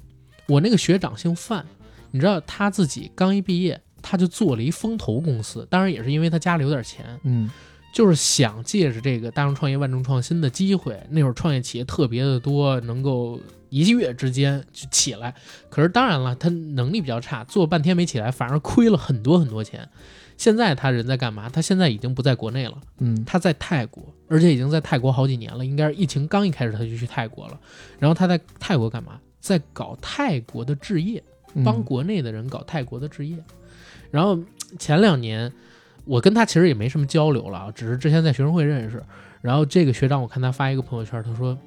我那个学长姓范，你知道他自己刚一毕业，他就做了一风投公司，当然也是因为他家里有点钱，嗯就是想借着这个大众创业万众创新的机会，那会儿创业企业特别的多，能够一月之间就起来。可是当然了，他能力比较差，做半天没起来，反而亏了很多很多钱。现在他人在干嘛？他现在已经不在国内了，嗯他在泰国，而且已经在泰国好几年了。应该是疫情刚一开始他就去泰国了。然后他在泰国干嘛？在搞泰国的置业。嗯帮国内的人搞泰国的置业。然后前两年我跟他其实也没什么交流了啊，只是之前在学生会认识。然后这个学长我看他发一个朋友圈，他说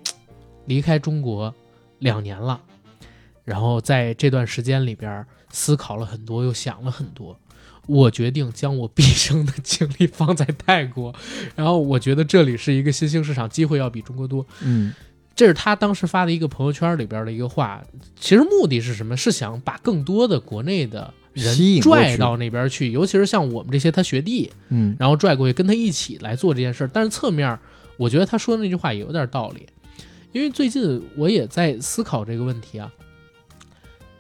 离开中国两年了，然后在这段时间里边思考了很多，又想了很多。我决定将我毕生的精力放在泰国，然后我觉得这里是一个新兴市场，机会要比中国多。嗯这是他当时发的一个朋友圈里边的一个话，其实目的是什么？是想把更多的国内的人拽到那边去，尤其是像我们这些他学弟，嗯然后拽过去跟他一起来做这件事。但是侧面，我觉得他说的那句话也有点道理，因为最近我也在思考这个问题啊。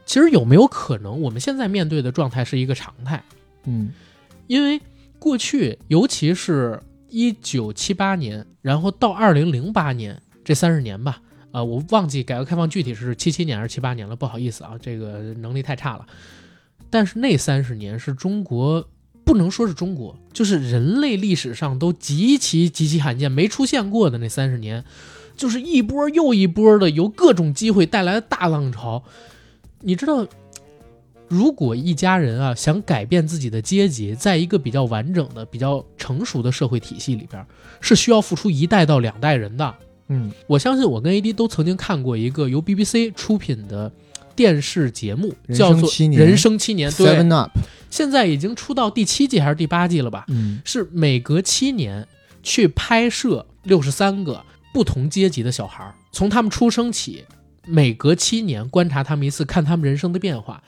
其实有没有可能，我们现在面对的状态是一个常态？嗯因为过去，尤其是一九七八年，然后到二零零八年这三十年吧，啊、我忘记改革开放具体是七七年还是七八年了，不好意思啊，这个能力太差了。但是那三十年是中国，不能说是中国，就是人类历史上都极其极其罕见、没出现过的那三十年，就是一波又一波的由各种机会带来的大浪潮。你知道，如果一家人啊想改变自己的阶级，在一个比较完整的、比较成熟的社会体系里边，是需要付出一代到两代人的。嗯我相信我跟 AD 都曾经看过一个由 BBC 出品的电视节目，叫做《人生七年》，对，，Seven Up，现在已经出到第七季还是第八季了吧？嗯是每隔七年去拍摄六十三个不同阶级的小孩儿，从他们出生起，每隔七年观察他们一次，看他们人生的变化。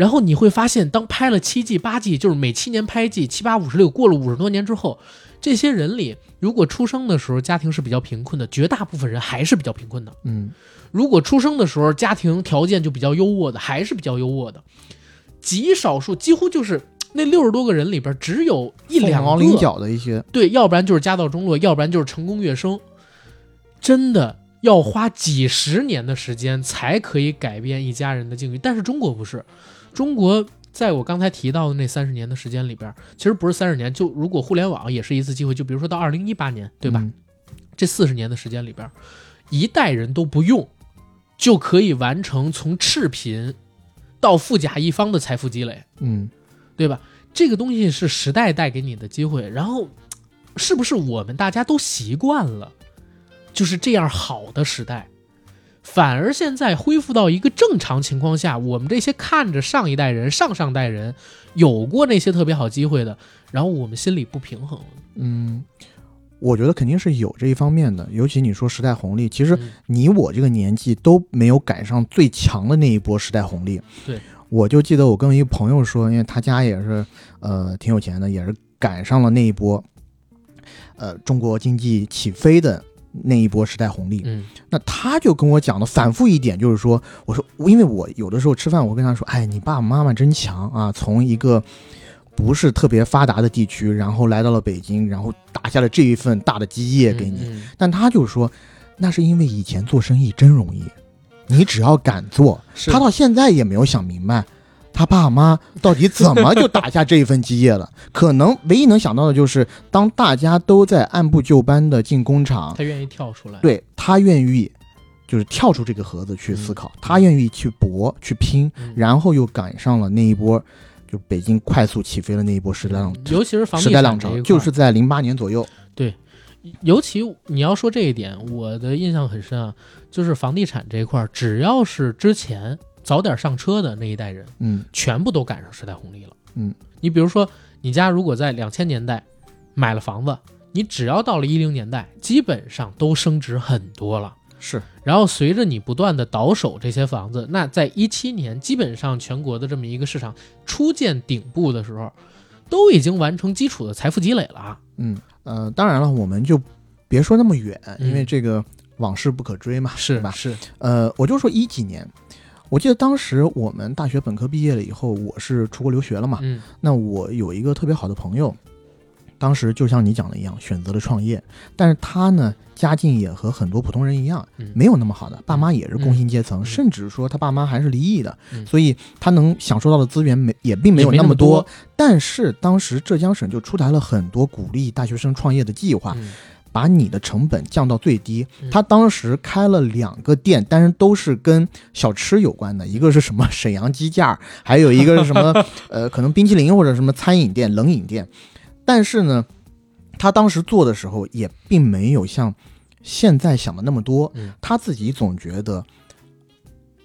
然后你会发现，当拍了七季、八季，就是每七年拍一季，七八五十六，过了五十多年之后，这些人里，如果出生的时候家庭是比较贫困的，绝大部分人还是比较贫困的。嗯如果出生的时候家庭条件就比较优渥的，还是比较优渥的，极少数，几乎就是那六十多个人里边，只有一两个，角的一些，对，要不然就是家道中落，要不然就是成功跃升，真的要花几十年的时间才可以改变一家人的境遇。但是中国不是，中国在我刚才提到的那三十年的时间里边，其实不是三十年，就如果互联网也是一次机会，就比如说到二零一八年，对吧？嗯这四十年的时间里边，一代人都不用，就可以完成从赤贫到富甲一方的财富积累，嗯，对吧？这个东西是时代带给你的机会，然后是不是我们大家都习惯了就是这样好的时代？反而现在恢复到一个正常情况下，我们这些看着上一代人、上上代人有过那些特别好机会的，然后我们心里不平衡。嗯，我觉得肯定是有这一方面的，尤其你说时代红利，其实嗯你我这个年纪都没有赶上最强的那一波时代红利。对，我就记得我跟一个朋友说，因为他家也是呃挺有钱的，也是赶上了那一波，呃中国经济起飞的那一波时代红利。嗯那他就跟我讲的反复一点，就是说，我说，因为我有的时候吃饭，我跟他说，哎，你爸爸妈妈真强啊，从一个不是特别发达的地区，然后来到了北京，然后打下了这一份大的基业给你。嗯嗯但他就说，那是因为以前做生意真容易，你只要敢做。他到现在也没有想明白，他爸妈到底怎么就打下这一份基业了。可能唯一能想到的就是，当大家都在按部就班的进工厂，他愿意跳出来。对他愿意就是跳出这个盒子去思考，他愿意去搏去拼，嗯然后又赶上了那一波。就北京快速起飞的那一波时代浪，尤其是房地时代浪潮，就是在零八年左右。对尤其你要说这一点，我的印象很深啊，就是房地产这一块儿，只要是之前早点上车的那一代人，嗯全部都赶上时代红利了。嗯，你比如说，你家如果在两千年代买了房子，你只要到了一零年代，基本上都升值很多了。是，然后随着你不断的倒手这些房子，那在一七年，基本上全国的这么一个市场初见顶部的时候，都已经完成基础的财富积累了啊。嗯呃，当然了，我们就别说那么远，嗯因为这个往事不可追嘛，是吧？是，呃，我就说一几年，我记得当时我们大学本科毕业了以后，我是出国留学了嘛，嗯那我有一个特别好的朋友，当时就像你讲的一样，选择了创业，但是他呢，家境也和很多普通人一样，嗯没有那么好的，爸妈也是工薪阶层，嗯甚至说他爸妈还是离异的，嗯所以他能享受到的资源没也并没有那么多。多但是当时浙江省就出台了很多鼓励大学生创业的计划，嗯把你的成本降到最低。嗯他当时开了两个店，但是都是跟小吃有关的，一个是什么沈阳鸡架，还有一个是什么 呃，可能冰淇淋或者什么餐饮店、冷饮店。但是呢，他当时做的时候也并没有像现在想的那么多，嗯他自己总觉得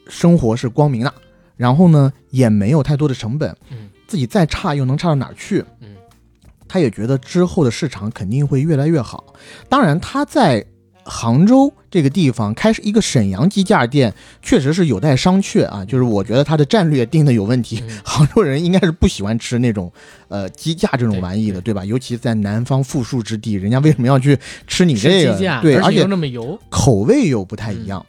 生活是光明的，然后呢也没有太多的成本，嗯自己再差又能差到哪儿去？嗯他也觉得之后的市场肯定会越来越好。当然，他在杭州这个地方开一个沈阳鸡架店，确实是有待商榷啊。就是我觉得他的战略定的有问题。嗯 杭州人应该是不喜欢吃那种呃鸡架这种玩意的，对对吧？尤其在南方富庶之地，人家为什么要去吃你这个？对，而且那么油，口味又不太一样，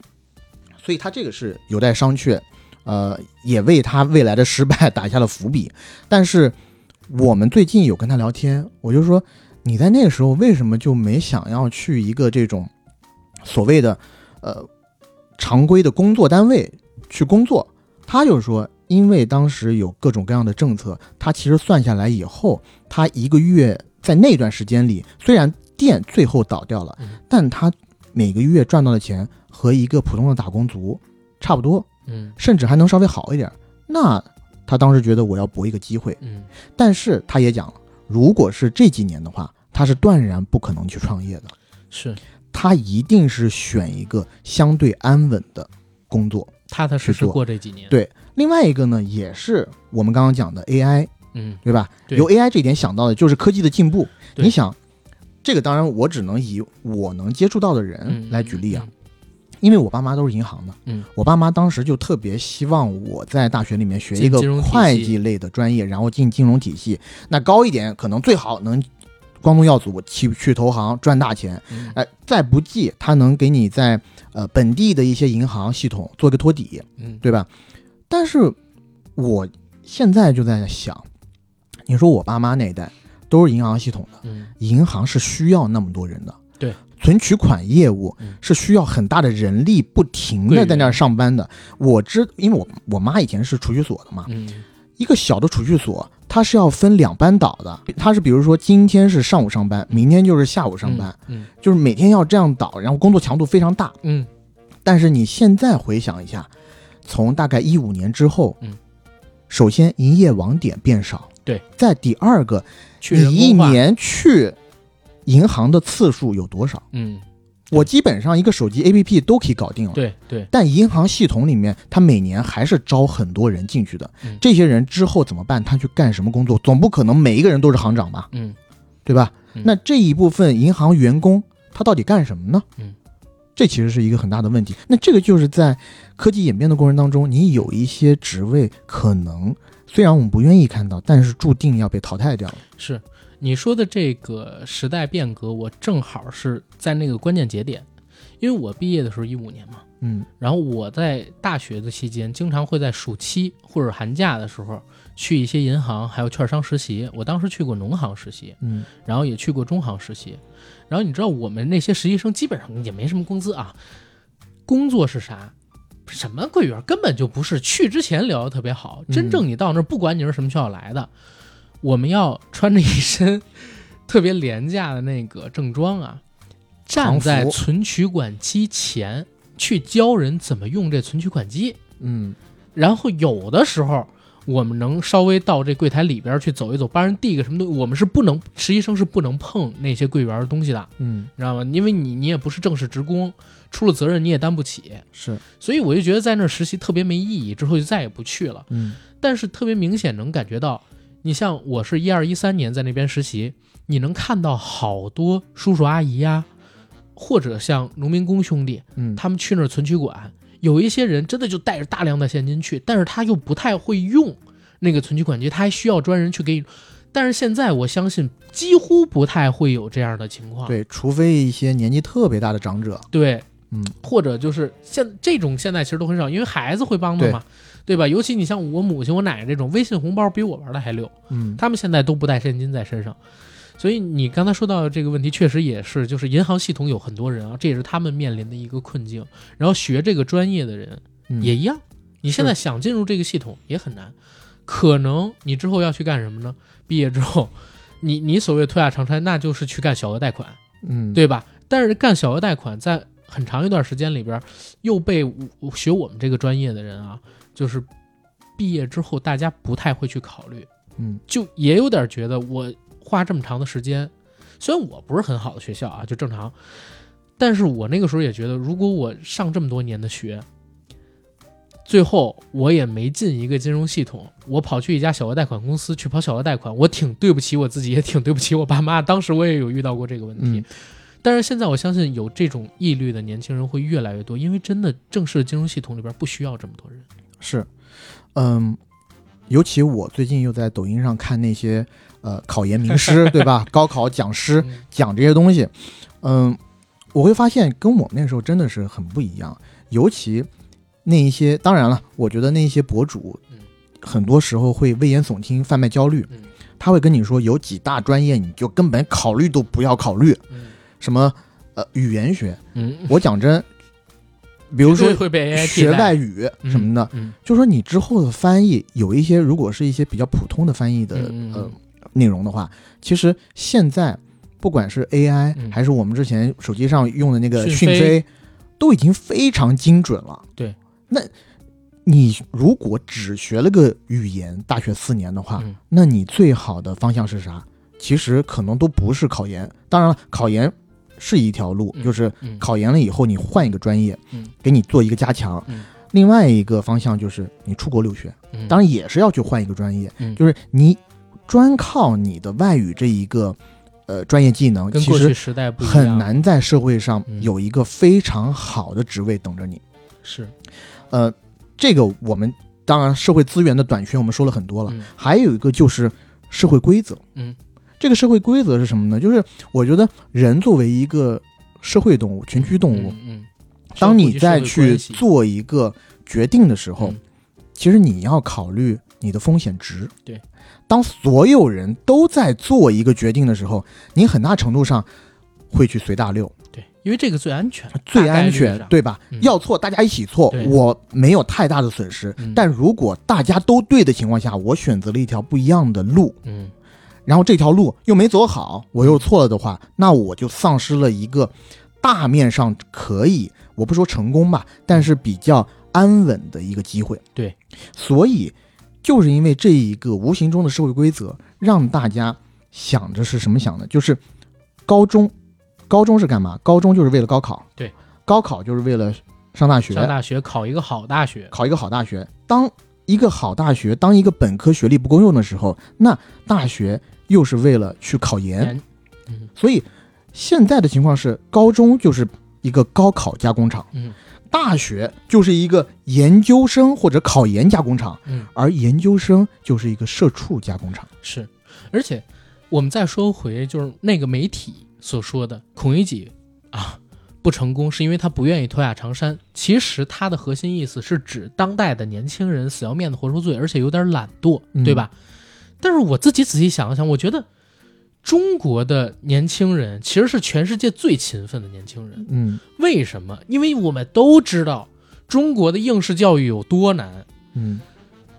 所以他这个是有待商榷，呃，也为他未来的失败 打下了伏笔。但是我们最近有跟他聊天，我就说你在那个时候为什么就没想要去一个这种所谓的呃常规的工作单位去工作？他就说，因为当时有各种各样的政策，他其实算下来以后，他一个月在那段时间里，虽然店最后倒掉了，嗯但他每个月赚到的钱和一个普通的打工族差不多，嗯甚至还能稍微好一点。那他当时觉得我要搏一个机会，嗯。但是他也讲了，如果是这几年的话，他是断然不可能去创业的，是。他一定是选一个相对安稳的工作。踏踏实实过这几年，对另外一个呢，也是我们刚刚讲的 AI，嗯，对吧？对。由 AI 这一点想到的就是科技的进步。你想，这个当然我只能以我能接触到的人嗯来举例啊。，因为我爸妈都是银行的，嗯，我爸妈当时就特别希望我在大学里面学一个会计类的专业，然后进金融体系，那高一点可能最好能光宗耀祖，去去投行赚大钱，嗯。哎，再不济他能给你在呃本地的一些银行系统做个托底，嗯。对吧？但是我现在就在想，你说我爸妈那一代都是银行系统的，嗯。银行是需要那么多人的，对，存取款业务嗯。是需要很大的人力，不停的在那儿上班的。我知，因为我我妈以前是储蓄所的嘛，嗯。一个小的储蓄所，它是要分两班倒的，它是比如说今天是上午上班，明天就是下午上班，嗯就是每天要这样倒，然后工作强度非常大。嗯。但是你现在回想一下，从大概一五年之后，嗯，首先营业网点变少，对，在第二个，你一年去银行的次数有多少？嗯我基本上一个手机 APP 都可以搞定了。对对但银行系统里面，它每年还是招很多人进去的。嗯这些人之后怎么办？他去干什么工作？总不可能每一个人都是行长吧？嗯对吧？嗯那这一部分银行员工，他到底干什么呢？嗯，这其实是一个很大的问题。那这个就是在科技演变的过程当中，你有一些职位可能虽然我们不愿意看到，但是注定要被淘汰掉了。是你说的这个时代变革，我正好是在那个关键节点，因为我毕业的时候一五年嘛，嗯然后我在大学的期间，经常会在暑期或者寒假的时候去一些银行还有券商实习。我当时去过农行实习，嗯然后也去过中行实习。然后你知道我们那些实习生基本上也没什么工资啊，工作是啥？什么柜员根本就不是。去之前聊得特别好，真正你到那儿，不管你是什么学校来的，我们要穿着一身特别廉价的那个正装啊，站在存取款机前去教人怎么用这存取款机。嗯然后有的时候我们能稍微到这柜台里边去走一走，帮人递个什么东西，我们是不能实习生是不能碰那些柜员的东西的，嗯，你知道吗？因为你你也不是正式职工，出了责任你也担不起，是所以我就觉得在那儿实习特别没意义，之后就再也不去了。嗯但是特别明显能感觉到，你像我是一二一三年在那边实习，你能看到好多叔叔阿姨呀、或者像农民工兄弟，嗯，他们去那儿存取款，有一些人真的就带着大量的现金去，但是他又不太会用那个存取款机，他还需要专人去给你。但是现在我相信几乎不太会有这样的情况，对，除非一些年纪特别大的长者，对，嗯或者就是现这种现在其实都很少，因为孩子会帮的嘛，对吧？尤其你像我母亲、我奶奶这种，微信红包比我玩的还溜，嗯他们现在都不带现金在身上。所以你刚才说到这个问题，确实也是，就是银行系统有很多人啊，这也是他们面临的一个困境。然后学这个专业的人嗯也一样，你现在想进入这个系统也很难。可能你之后要去干什么呢？毕业之后，你你所谓脱下长衫，那就是去干小额贷款，嗯，对吧？但是干小额贷款，在很长一段时间里边，又被我学我们这个专业的人啊，就是毕业之后大家不太会去考虑。嗯就也有点觉得我花这么长的时间，虽然我不是很好的学校啊，就正常，但是我那个时候也觉得，如果我上这么多年的学，最后我也没进一个金融系统，我跑去一家小额贷款公司去跑小额贷款，我挺对不起我自己，也挺对不起我爸妈。当时我也有遇到过这个问题，嗯但是现在我相信有这种毅力的年轻人会越来越多，因为真的正式的金融系统里边不需要这么多人。是，嗯，尤其我最近又在抖音上看那些呃考研名师，对吧？高考讲师嗯讲这些东西，嗯，我会发现跟我们那时候真的是很不一样。尤其那一些，当然了，我觉得那些博主嗯很多时候会危言耸听、贩卖焦虑。嗯他会跟你说有几大专业你就根本考虑都不要考虑，嗯什么呃语言学。嗯，我讲真，比如说会被学外语什么的，嗯就说你之后的翻译有一些，如果是一些比较普通的翻译的、呃内容的话，其实现在不管是 AI、嗯还是我们之前手机上用的那个讯飞讯飞，都已经非常精准了。对，那你如果只学了个语言，大学四年的话，嗯那你最好的方向是啥？其实可能都不是考研。当然了，考研是一条路，嗯就是嗯。考研了以后你换一个专业，嗯。给你做一个加强。嗯。另外一个方向就是你出国留学，嗯，当然也是要去换一个专业，嗯。就是你专靠你的外语这一个呃专业技能，其实时代不，很难在社会上嗯。有一个非常好的职位等着你。是，呃，这个我们当然社会资源的短缺我们说了很多了，嗯。还有一个就是社会规则。嗯，这个社会规则是什么呢？就是我觉得人作为一个社会动物、群居动物，嗯，嗯当你再去做一个决定的时候，嗯其实你要考虑你的风险值。对，当所有人都在做一个决定的时候，你很大程度上会去随大溜，对，因为这个最安全，最安全，对吧？嗯要错大家一起错，我没有太大的损失。嗯但如果大家都对的情况下，我选择了一条不一样的路，嗯然后这条路又没走好，我又错了的话，那我就丧失了一个大面上可以，我不说成功吧，但是比较安稳的一个机会。对，所以就是因为这一个无形中的社会规则，让大家想着是什么想的，就是高中，高中是干嘛？高中就是为了高考，对，高考就是为了上大学，上大学考一个好大学，考一个好大学。当一个好大学，当一个本科学历不够用的时候，那大学又是为了去考研。嗯。所以现在的情况是，高中就是一个高考加工厂，嗯。大学就是一个研究生或者考研加工厂，嗯。而研究生就是一个社畜加工厂。是，而且我们再说回就是那个媒体所说的孔乙己啊不成功是因为他不愿意脱下长衫，其实他的核心意思是指当代的年轻人死要面子活受罪，而且有点懒惰，嗯。对吧？但是我自己仔细想了想，我觉得中国的年轻人其实是全世界最勤奋的年轻人。嗯为什么？因为我们都知道中国的应试教育有多难，嗯，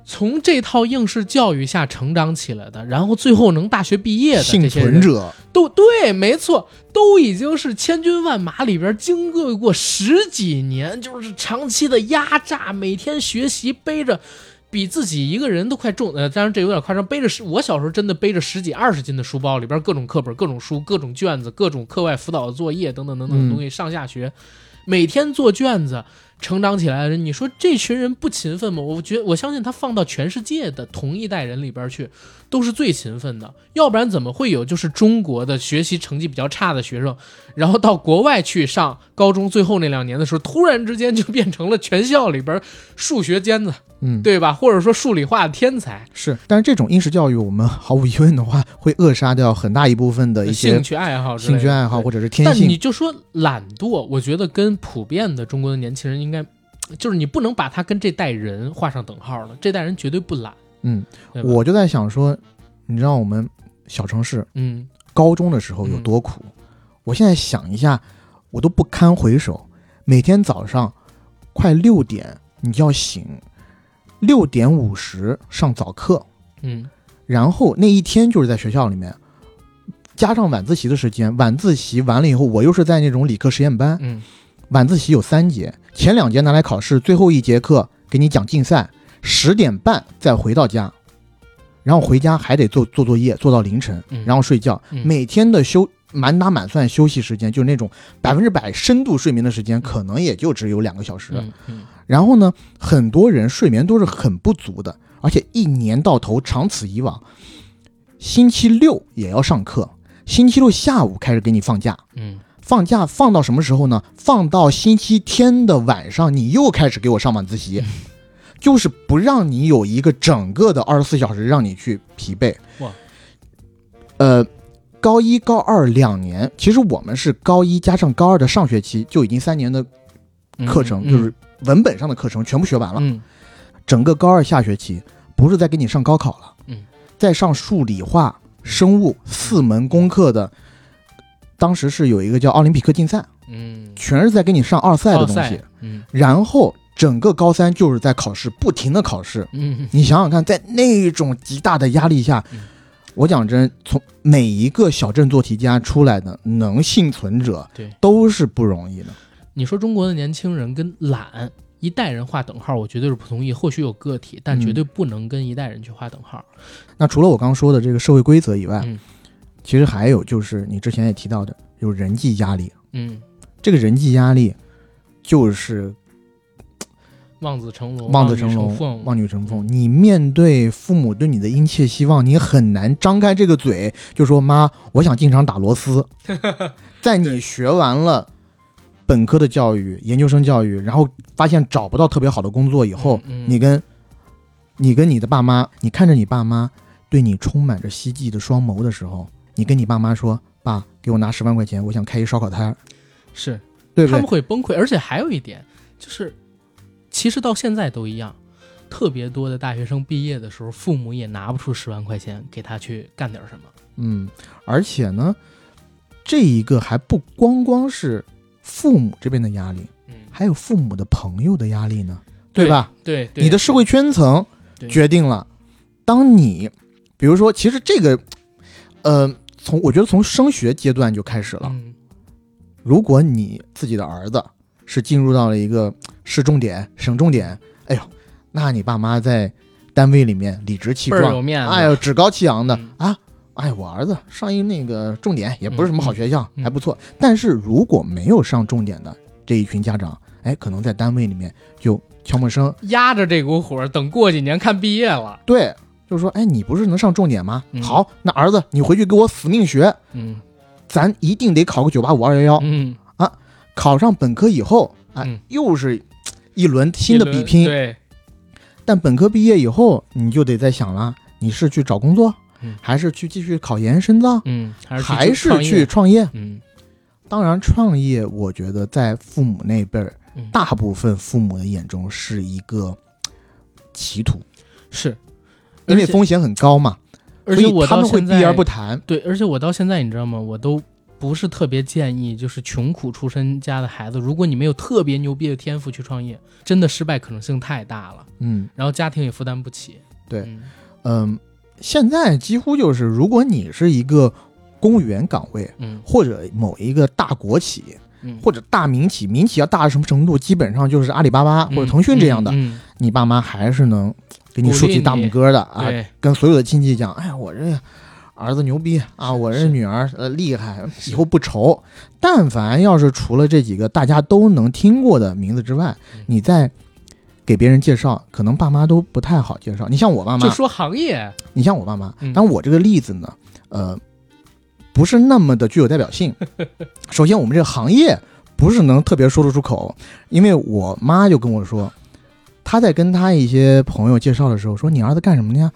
从这套应试教育下成长起来的，然后最后能大学毕业的幸，存者，都对，没错，都已经是千军万马里边经过过十几年，就是长期的压榨，每天学习，背着比自己一个人都快重，呃，当然这有点夸张，背着十，我小时候真的背着十几二十斤的书包，里边各种课本、各种书、各种卷子、各种课外辅导的作业等等等等的东西，上下学，每天做卷子。成长起来的人，你说这群人不勤奋吗？我觉得我相信他放到全世界的同一代人里边去，都是最勤奋的，要不然怎么会有就是中国的学习成绩比较差的学生，然后到国外去上高中最后那两年的时候，突然之间就变成了全校里边数学尖子，嗯，对吧？或者说数理化的天才，是。但是这种应试教育，我们毫无疑问的话，会扼杀掉很大一部分的一些兴趣爱好兴趣爱好或者是天性但你。就说懒惰，我觉得跟普遍的中国的年轻人应该，就是你不能把他跟这代人画上等号了，这代人绝对不懒，嗯，我就在想说，你知道我们小城市嗯高中的时候有多苦？我现在想一下，我都不堪回首。每天早上快六点你就要醒，六点五十上早课，嗯然后那一天就是在学校里面，加上晚自习的时间，晚自习完了以后，我又是在那种理科实验班，嗯晚自习有三节，前两节拿来考试，最后一节课给你讲竞赛，十点半再回到家，然后回家还得做做作业，做到凌晨，嗯然后睡觉。嗯每天的休满打满算休息时间，就是那种百分之百深度睡眠的时间，可能也就只有两个小时。然后呢，很多人睡眠都是很不足的，而且一年到头长此以往，星期六也要上课，星期六下午开始给你放假。嗯放假放到什么时候呢？放到星期天的晚上，你又开始给我上晚自习，就是不让你有一个整个的二十四小时让你去疲惫。哇，呃，高一高二两年，其实我们是高一加上高二的上学期就已经三年的嗯课程，嗯就是文本上的课程全部学完了。嗯。整个高二下学期不是在给你上高考了，嗯，在上数理化、生物四门功课的。当时是有一个叫奥林匹克竞赛，嗯，全是在给你上奥赛的东西，，嗯。然后整个高三就是在考试，不停的考试。嗯。你想想看，在那种极大的压力下，嗯我讲真，从每一个小镇做题家出来的能幸存者，对，都是不容易的。你说中国的年轻人跟懒一代人划等号，我绝对是不同意。或许有个体，但嗯绝对不能跟一代人去划等号。那除了我刚刚说的这个社会规则以外，嗯其实还有就是你之前也提到的，有人际压力。嗯这个人际压力，就是望子成龙，望子成龙，望女成凤。你面对父母对你的殷切希望，你很难张开这个嘴就说妈，我想进厂打螺丝。在你学完了本科的教育、研究生教育，然后发现找不到特别好的工作以后，嗯嗯你跟你跟你的爸妈，你看着你爸妈对你充满着希冀的双眸的时候，你跟你爸妈说：“爸，给我拿十万块钱，我想开一烧烤摊。是”对对他们？会崩溃。而且还有一点就是，其实到现在都一样，特别多的大学生毕业的时候，父母也拿不出十万块钱给他去干点什么。嗯，而且呢，这一个还不光光是父母这边的压力，嗯，还有父母的朋友的压力呢，对吧？对，对你的社会圈层决定了，当你，比如说，其实这个，呃，从我觉得从升学阶段就开始了。嗯如果你自己的儿子是进入到了一个市重点、省重点，哎呦，那你爸妈在单位里面理直气壮。哎呦，趾高气扬的、嗯啊。哎，我儿子上一那个重点也不是什么好学校，还不错。但是如果没有上重点的这一群家长，哎，可能在单位里面就悄没声，压着这股火，等过几年看毕业了。对，就是说，哎，你不是能上重点吗？嗯好，那儿子你回去给我死命学，嗯咱一定得考个九八五二幺幺。嗯，考上本科以后，哎，嗯又是一轮新的比拼。对，但本科毕业以后，你就得再想了，你是去找工作，嗯还是去继续考研深造，嗯，还是去创业？嗯当然，创业我觉得在父母那辈儿，嗯大部分父母的眼中是一个歧途，是，因为风险很高嘛，而且我他们会避而不谈。对，而且我到现在你知道吗？我都不是特别建议，就是穷苦出身家的孩子，如果你没有特别牛逼的天赋去创业，真的失败可能性太大了，嗯。然后家庭也负担不起。对。嗯。嗯，现在几乎就是，如果你是一个公务员岗位，嗯。或者某一个大国企，嗯，或者大民企，民企要大到什么程度，基本上就是阿里巴巴或者腾讯这样的，嗯，你爸妈还是能给你竖起大拇哥的啊，跟所有的亲戚讲，哎呀，我这儿子牛逼啊，我这是女儿呃厉害，以后不愁。但凡要是除了这几个大家都能听过的名字之外嗯，你再给别人介绍，可能爸妈都不太好介绍。你像我爸妈，就说行业，你像我爸妈，嗯但我这个例子呢，呃，不是那么的具有代表性。首先，我们这个行业不是能特别说得出口，因为我妈就跟我说，她在跟她一些朋友介绍的时候说：“你儿子干什么的呀？”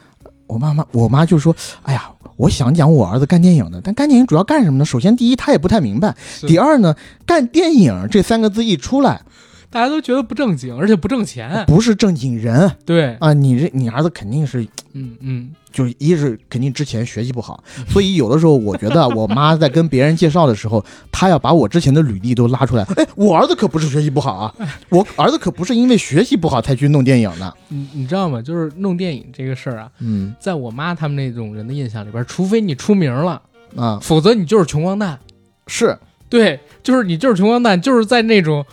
我妈妈，我妈就说：“哎呀，我想讲我儿子干电影的，但干电影主要干什么呢？首先，第一，他也不太明白；第二呢，干电影这三个字一出来，大家都觉得不正经，而且不挣钱。不是正经人对，啊！你这你儿子肯定是嗯嗯，就一是肯定之前学习不好，所以有的时候我觉得我妈在跟别人介绍的时候，她要把我之前的履历都拉出来。哎，我儿子可不是学习不好啊，我儿子可不是因为学习不好才去弄电影的。你你知道吗？就是弄电影这个事儿啊，嗯在我妈他们那种人的印象里边，除非你出名了，啊，否则你就是穷光蛋。是对，就是你就是穷光蛋，就是在那种，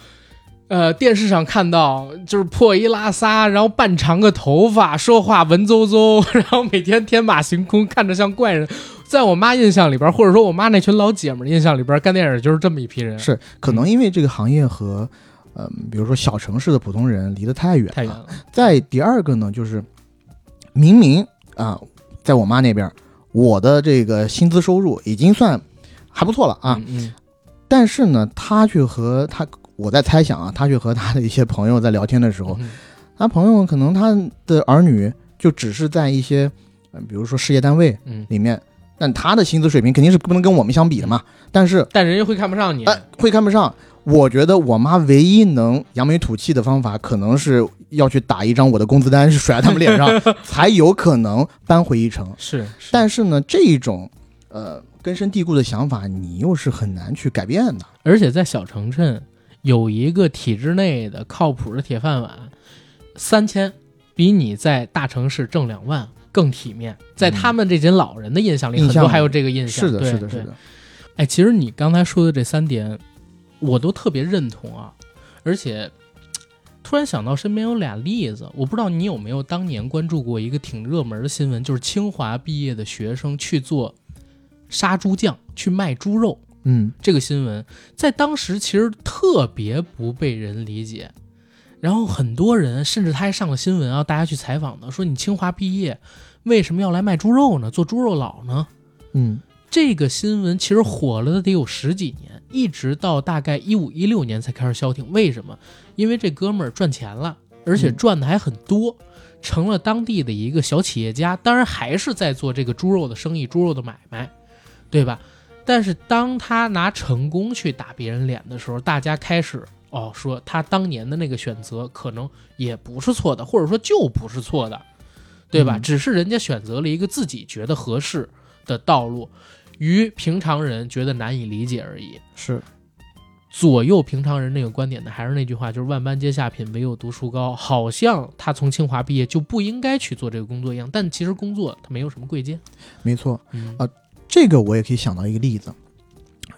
呃，电视上看到就是破衣拉撒，然后半长个头发，说话文绉绉，然后每天天马行空，看着像怪人。在我妈印象里边，或者说我妈那群老姐们印象里边，干电影就是这么一批人，是，可能因为这个行业和，嗯、比如说小城市的普通人离得太远了。太远了。再第二个呢，就是明明啊，在我妈那边，我的这个薪资收入已经算还不错了啊，嗯但是呢，他却和他，我在猜想啊，他去和他的一些朋友在聊天的时候，嗯他朋友可能他的儿女就只是在一些，嗯，比如说事业单位嗯，里面，但他的薪资水平肯定是不能跟我们相比的嘛。但是，但人家会看不上你。哎，会看不上。我觉得我妈唯一能扬眉吐气的方法，可能是要去打一张我的工资单，是甩在他们脸上，才有可能扳回一城。是，是但是呢，这种呃根深蒂固的想法，你又是很难去改变的。而且在小城镇有一个体制内的靠谱的铁饭碗，三千比你在大城市挣两万更体面。在他们这些老人的印象里，很多还有这个印象。是的，是的，是的。哎，其实你刚才说的这三点，我都特别认同啊，而且突然想到身边有俩例子，我不知道你有没有当年关注过一个挺热门的新闻，就是清华毕业的学生去做杀猪匠，去卖猪肉。嗯这个新闻在当时其实特别不被人理解。然后很多人甚至他还上了新闻啊，大家去采访的，说你清华毕业为什么要来卖猪肉呢？做猪肉佬呢？嗯这个新闻其实火了的得有十几年，一直到大概一五一六年才开始消停。为什么？因为这哥们儿赚钱了，而且嗯赚的还很多，成了当地的一个小企业家。当然还是在做这个猪肉的生意、猪肉的买卖，对吧？但是当他拿成功去打别人脸的时候，大家开始哦说他当年的那个选择可能也不是错的，或者说就不是错的，对吧？嗯只是人家选择了一个自己觉得合适的道路，于平常人觉得难以理解而已。是，左右平常人那个观点呢，还是那句话，就是万般皆下品，唯有读书高。好像他从清华毕业就不应该去做这个工作一样，但其实工作他没有什么贵贱。没错。嗯啊这个我也可以想到一个例子，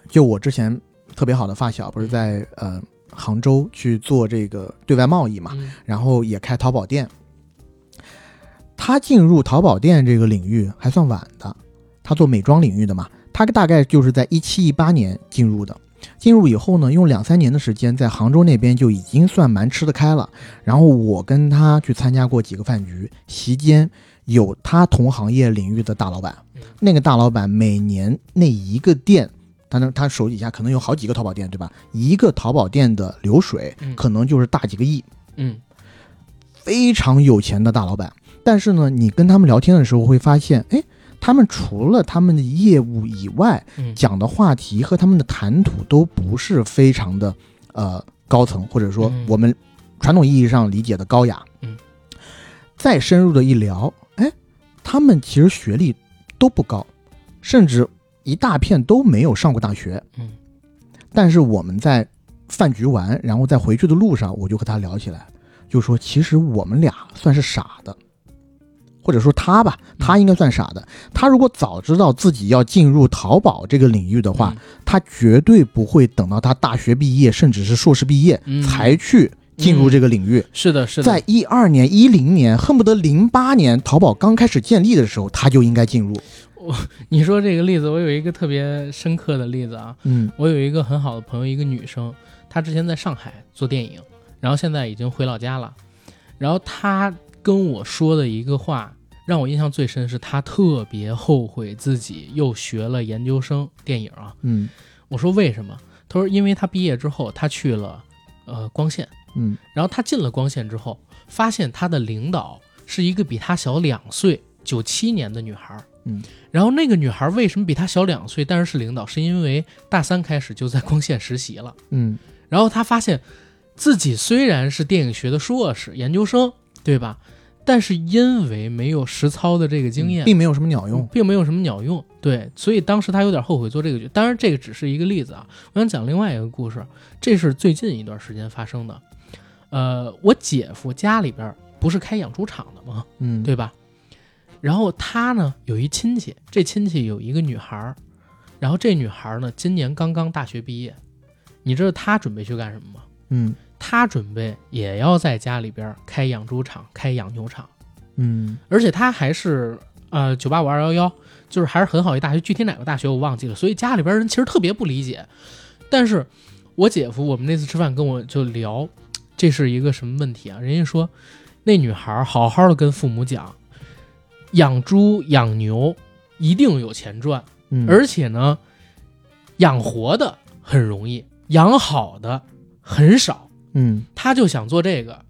就我之前特别好的发小，不是在呃杭州去做这个对外贸易嘛，嗯然后也开淘宝店。他进入淘宝店这个领域还算晚的，他做美妆领域的嘛，他大概就是在一七一八年进入的。进入以后呢，用两三年的时间，在杭州那边就已经算蛮吃得开了。然后我跟他去参加过几个饭局，席间有他同行业领域的大老板。嗯，那个大老板每年那一个店，他能他手底下可能有好几个淘宝店，对吧？一个淘宝店的流水嗯。可能就是大几个亿。嗯。非常有钱的大老板，但是呢，你跟他们聊天的时候会发现，哎，他们除了他们的业务以外，嗯。讲的话题和他们的谈吐都不是非常的呃高层，或者说嗯。我们传统意义上理解的高雅。嗯，再深入的一聊，哎，他们其实学历都不高，甚至一大片都没有上过大学。嗯。但是我们在饭局完，然后在回去的路上，我就和他聊起来，就说其实我们俩算是傻的，或者说他吧，他应该算傻的。他如果早知道自己要进入淘宝这个领域的话，嗯。他绝对不会等到他大学毕业，甚至是硕士毕业、嗯。才去进入这个领域。是的，是的，在一二年、一零年，恨不得零八年淘宝刚开始建立的时候，他就应该进入。我 你说这个例子，我有一个特别深刻的例子啊。嗯我有一个很好的朋友，一个女生，她之前在上海做电影，然后现在已经回老家了。然后她跟我说的一个话，让我印象最深，是她特别后悔自己又学了研究生电影啊。嗯我说为什么？她说因为她毕业之后，她去了呃光线，嗯然后他进了光线之后，发现他的领导是一个比他小两岁，九七年的女孩。嗯，然后那个女孩为什么比他小两岁，但是是领导？是因为大三开始就在光线实习了。嗯然后他发现自己虽然是电影学的硕士、研究生，对吧？但是因为没有实操的这个经验，并没有什么鸟用。并没有什么鸟用。对，所以当时他有点后悔做这个决。当然，这个只是一个例子啊。我想讲另外一个故事，这是最近一段时间发生的。呃，我姐夫家里边不是开养猪场的吗？嗯，对吧？然后他呢有一亲戚，这亲戚有一个女孩儿，然后这女孩儿呢今年刚刚大学毕业。你知道她准备去干什么吗？嗯她准备也要在家里边开养猪场、开养牛场。嗯而且他还是呃九八五二幺幺，就是还是很好一大学，具体哪个大学我忘记了。所以家里边人其实特别不理解。但是我姐夫我们那次吃饭跟我就聊，这是一个什么问题啊？人家说那女孩好好的跟父母讲，养猪养牛一定有钱赚，嗯，而且呢，养活的很容易，养好的很少。嗯他就想做这个。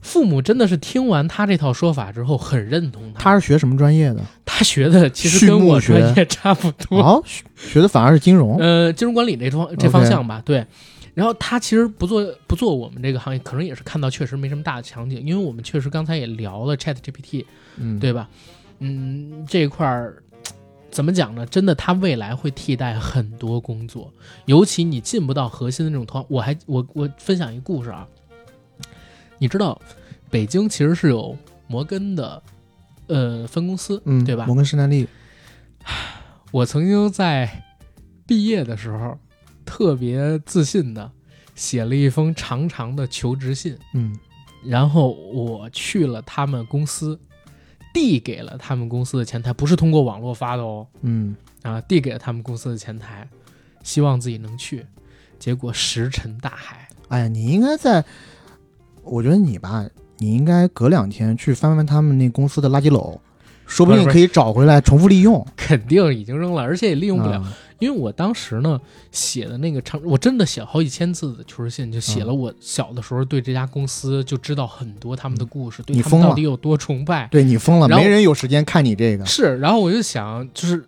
父母真的是听完他这套说法之后，很认同他。他是学什么专业的？他学的其实跟我专业差不多，哦，学学的反而是金融。呃，金融管理这方这方向吧。对，然后他其实不做不做我们这个行业，可能也是看到确实没什么大的场景，因为我们确实刚才也聊了 Chat GPT，嗯，对吧？嗯，这一块儿怎么讲呢？真的，它未来会替代很多工作，尤其你进不到核心的那种团。我还我我分享一个故事啊，你知道北京其实是有摩根的呃分公司，嗯，对吧摩？根士丹利。我曾经在毕业的时候特别自信的写了一封长长的求职信，嗯然后我去了他们公司，递给了他们公司的前台，不是通过网络发的哦，嗯，啊，递给了他们公司的前台，希望自己能去，结果石沉大海。哎呀，你应该在我觉得你吧，你应该隔两天去翻翻他们那公司的垃圾篓，说不定可以找回来重复利用。肯定已经扔了，而且也利用不了。啊因为我当时呢写的那个长，我真的写了好几千字的求职信，就写了我小的时候对这家公司就知道很多他们的故事，对他们到底有多崇拜。对你疯了，没人有时间看你这个。是，然后我就想，就是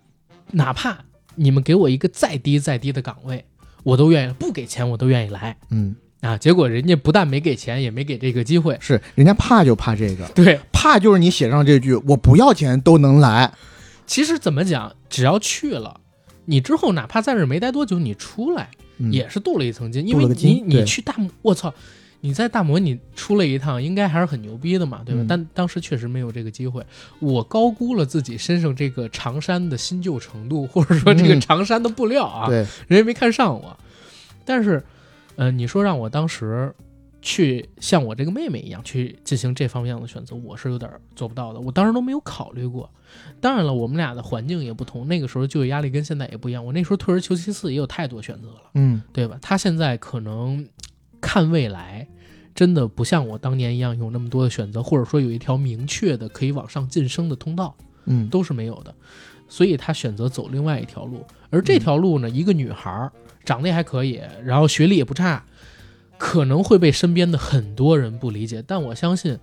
哪怕你们给我一个再低再低的岗位，我都愿意，不给钱我都愿意来嗯，啊。结果人家不但没给钱，也没给这个机会。是人家怕就怕这个，对，怕就是你写上这句“我不要钱都能来其实怎么讲，只要去了。你之后哪怕在这儿没待多久，你出来”，嗯、也是镀了一层金，因为你你去大摩，我操，你在大摩你出了一趟，应该还是很牛逼的嘛，对吧？嗯但当时确实没有这个机会，我高估了自己身上这个长衫的新旧程度，或者说这个嗯长衫的布料啊，对，人家没看上我。但是，呃，你说让我当时去像我这个妹妹一样去进行这方面的选择，我是有点做不到的。我当时都没有考虑过。当然了，我们俩的环境也不同，那个时候就业压力跟现在也不一样。我那时候退而求其次，也有太多选择了，嗯对吧？他现在可能看未来，真的不像我当年一样有那么多的选择，或者说有一条明确的可以往上晋升的通道。嗯，都是没有的，所以他选择走另外一条路。而这条路呢，一个女孩儿长得也还可以，然后学历也不差，可能会被身边的很多人不理解。但我相信，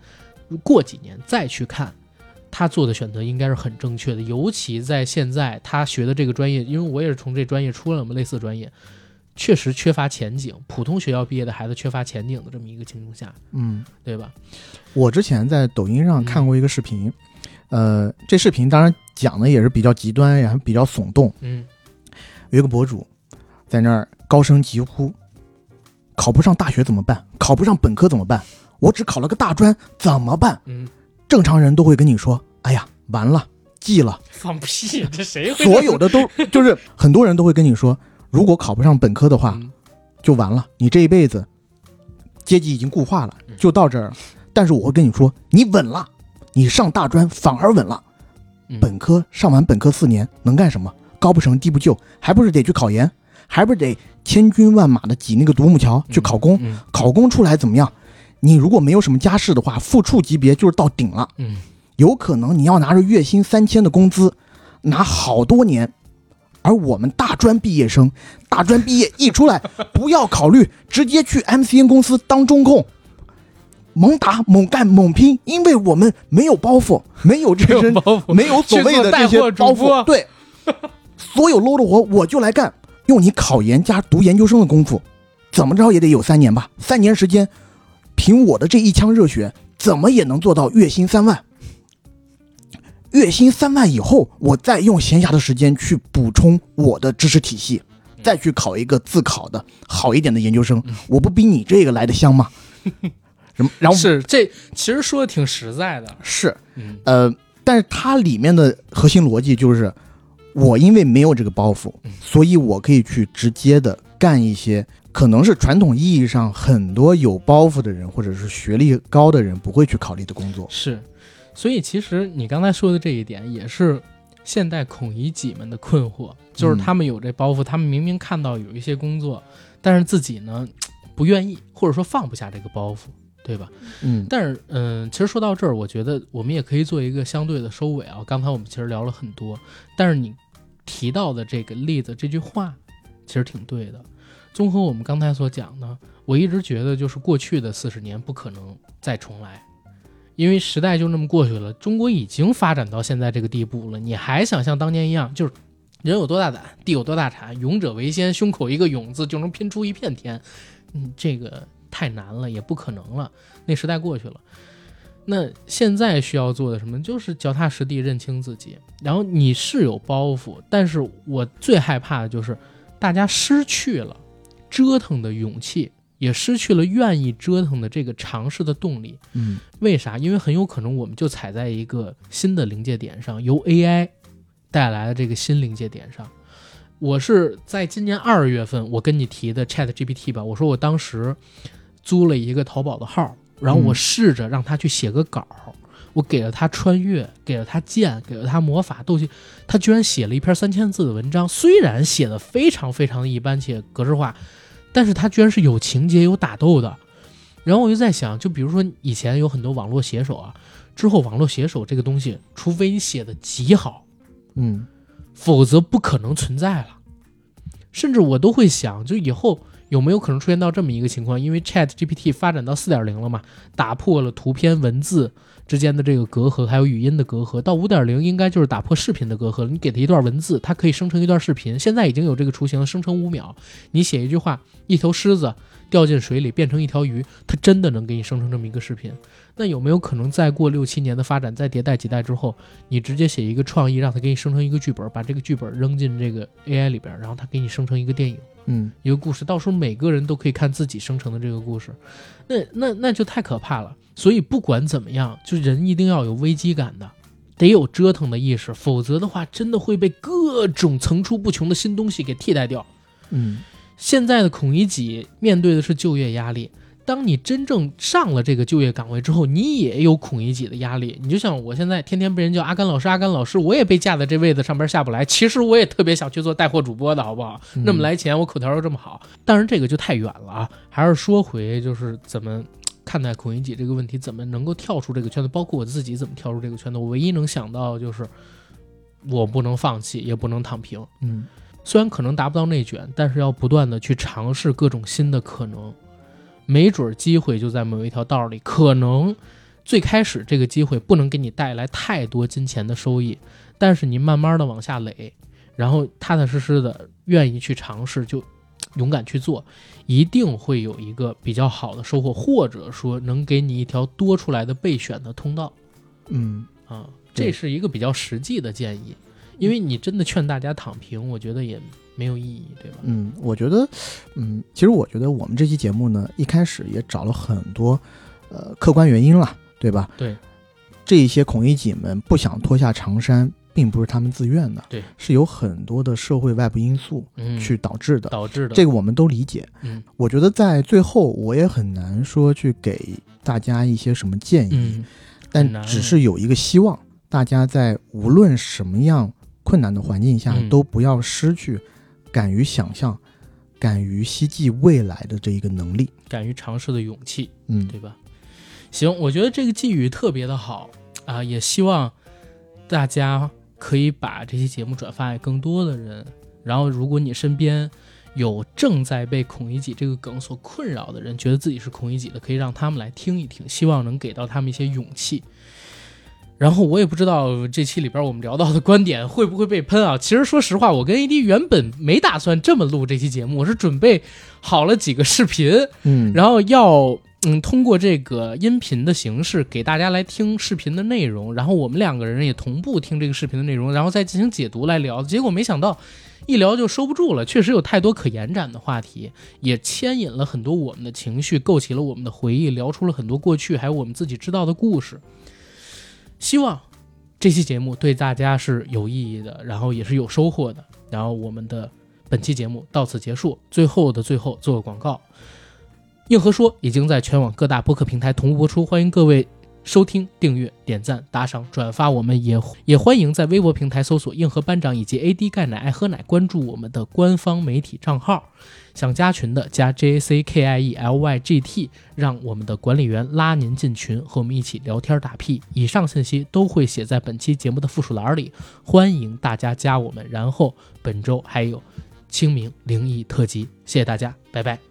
过几年再去看，他做的选择应该是很正确的。尤其在现在他学的这个专业，因为我也是从这专业出来嘛，类似专业。确实缺乏前景，普通学校毕业的孩子缺乏前景的这么一个情况下，嗯，对吧？我之前在抖音上嗯看过一个视频，呃，这视频当然讲的也是比较极端，然后比较耸动。嗯有一个博主在那儿高声疾呼：“考不上大学怎么办？考不上本科怎么办？我只考了个大专怎么办嗯，？”正常人都会跟你说：“哎呀，完了，记了。放屁，这谁”会？所有的都就是很多人都会跟你说，如果考不上本科的话，嗯就完了，你这一辈子阶级已经固化了，嗯就到这儿了。但是我会跟你说，你稳了，你上大专反而稳了。嗯本科上完本科四年能干什么？高不成低不就，还不是得去考研，还不是得千军万马的挤那个独木桥去考公？嗯考公出来怎么样？你如果没有什么家世的话，副处级别就是到顶了，嗯有可能你要拿着月薪三千的工资，拿好多年。而我们大专毕业生，大专毕业一出来，不要考虑，直接去 MCN 公司当中控，猛打猛干猛拼，因为我们没有包袱，没有这身没有所谓的带货些包袱，对，所有 low 的活我就来干，用你考研加读研究生的功夫，怎么着也得有三年吧，三年时间，凭我的这一腔热血，怎么也能做到月薪三万。月薪三万以后，我再用闲暇的时间去补充我的知识体系，再去考一个自考的好一点的研究生，我不比你这个来的香吗？什么？然后是这其实说的挺实在的，是嗯呃，但是它里面的核心逻辑就是，我因为没有这个包袱，所以我可以去直接的干一些可能是传统意义上很多有包袱的人或者是学历高的人不会去考虑的工作。是，所以其实你刚才说的这一点也是现代孔乙己们的困惑，就是嗯他们有这包袱，他们明明看到有一些工作，但是自己呢 不愿意，或者说放不下这个包袱，对吧？嗯但是，嗯，其实说到这儿，我觉得我们也可以做一个相对的收尾啊。刚才我们其实聊了很多，但是你提到的这个例子，这句话其实挺对的。综合我们刚才所讲呢，我一直觉得就是过去的四十年不可能再重来，因为时代就那么过去了。中国已经发展到现在这个地步了，你还想像当年一样，就是人有多大胆，地有多大产，勇者为先，胸口一个勇字就能拼出一片天，嗯，这个太难了，也不可能了。那时代过去了。那现在需要做的什么？就是脚踏实地，认清自己。然后你是有包袱，但是我最害怕的就是大家失去了折腾的勇气，也失去了愿意折腾的这个尝试的动力。嗯为啥？因为很有可能我们就踩在一个新的临界点上，由 AI 带来的这个新临界点上。我是在今年二月份，我跟你提的 Chat GPT 吧，我说我当时租了一个淘宝的号，然后我嗯试着让他去写个稿，我给了他穿越，给了他剑，给了他魔法斗技，他居然写了一篇三千字的文章，虽然写的非常非常的一般且格式化，但是他居然是有情节、有打斗的。然后我就在想，就比如说以前有很多网络写手啊，之后网络写手这个东西，除非你写的极好，嗯否则不可能存在了。甚至我都会想，就以后有没有可能出现到这么一个情况？因为 Chat GPT 发展到四点零了嘛，打破了图片、文字之间的这个隔阂，还有语音的隔阂。到五点零应该就是打破视频的隔阂了。你给它一段文字，它可以生成一段视频。现在已经有这个雏形了，生成五秒。你写一句话，一头狮子掉进水里变成一条鱼，它真的能给你生成这么一个视频。那有没有可能再过六七年的发展，再迭代几代之后，你直接写一个创意，让它给你生成一个剧本，把这个剧本扔进这个 AI 里边，然后它给你生成一个电影？嗯一个故事，到时候每个人都可以看自己生成的这个故事，那那那就太可怕了。所以不管怎么样，就人一定要有危机感的，得有折腾的意识，否则的话，真的会被各种层出不穷的新东西给替代掉。嗯现在的孔乙己面对的是就业压力。当你真正上了这个就业岗位之后，你也有孔乙己的压力。你就像我现在天天被人叫阿甘老师，阿甘老师，我也被架在这位子上边下不来。其实我也特别想去做带货主播的，好不好？嗯那么来钱，我口条又这么好，当然这个就太远了啊。还是说回就是怎么看待孔乙己这个问题，怎么能够跳出这个圈子，包括我自己怎么跳出这个圈子。我唯一能想到就是我不能放弃，也不能躺平。嗯虽然可能达不到内卷，但是要不断的去尝试各种新的可能，没准儿机会就在某一条道里。可能最开始这个机会不能给你带来太多金钱的收益，但是你慢慢的往下垒，然后踏踏实实的愿意去尝试，就勇敢去做，一定会有一个比较好的收获，或者说能给你一条多出来的备选的通道。嗯啊，这是一个比较实际的建议，因为你真的劝大家躺平，我觉得也没有意义，对吧？嗯，我觉得，嗯，其实我觉得我们这期节目呢，一开始也找了很多呃客观原因了，对吧？对，这一些孔乙己们不想脱下长衫，并不是他们自愿的，对，是有很多的社会外部因素嗯，去导致的。导致的这个我们都理解。嗯我觉得在最后，我也很难说去给大家一些什么建议，嗯但只是有一个希望，大家在无论什么样困难的环境下，嗯都不要失去敢于想象、敢于希冀未来的这一个能力。敢于尝试的勇气，嗯，对吧？行，我觉得这个寄语特别的好啊，也希望大家可以把这期节目转发给更多的人。然后，如果你身边有正在被孔乙己这个梗所困扰的人，觉得自己是孔乙己的，可以让他们来听一听，希望能给到他们一些勇气。然后我也不知道这期里边我们聊到的观点会不会被喷啊？其实说实话，我跟 AD 原本没打算这么录这期节目，我是准备好了几个视频，嗯，然后要嗯通过这个音频的形式给大家来听视频的内容，然后我们两个人也同步听这个视频的内容，然后再进行解读来聊。结果没想到一聊就收不住了，确实有太多可延展的话题，也牵引了很多我们的情绪，勾起了我们的回忆，聊出了很多过去还有我们自己知道的故事。希望这期节目对大家是有意义的，然后也是有收获的。然后我们的本期节目到此结束，最后的最后做个广告。硬核说已经在全网各大播客平台同步播出，欢迎各位收听、订阅、点赞、打赏、转发。我们也也欢迎在微博平台搜索“硬核班长”以及 “AD 钙奶爱喝奶”，关注我们的官方媒体账号。想加群的加 J A C K I E L Y G T，让我们的管理员拉您进群，和我们一起聊天打屁。以上信息都会写在本期节目的附属栏里，欢迎大家加我们。然后本周还有清明灵异特辑，谢谢大家，拜拜。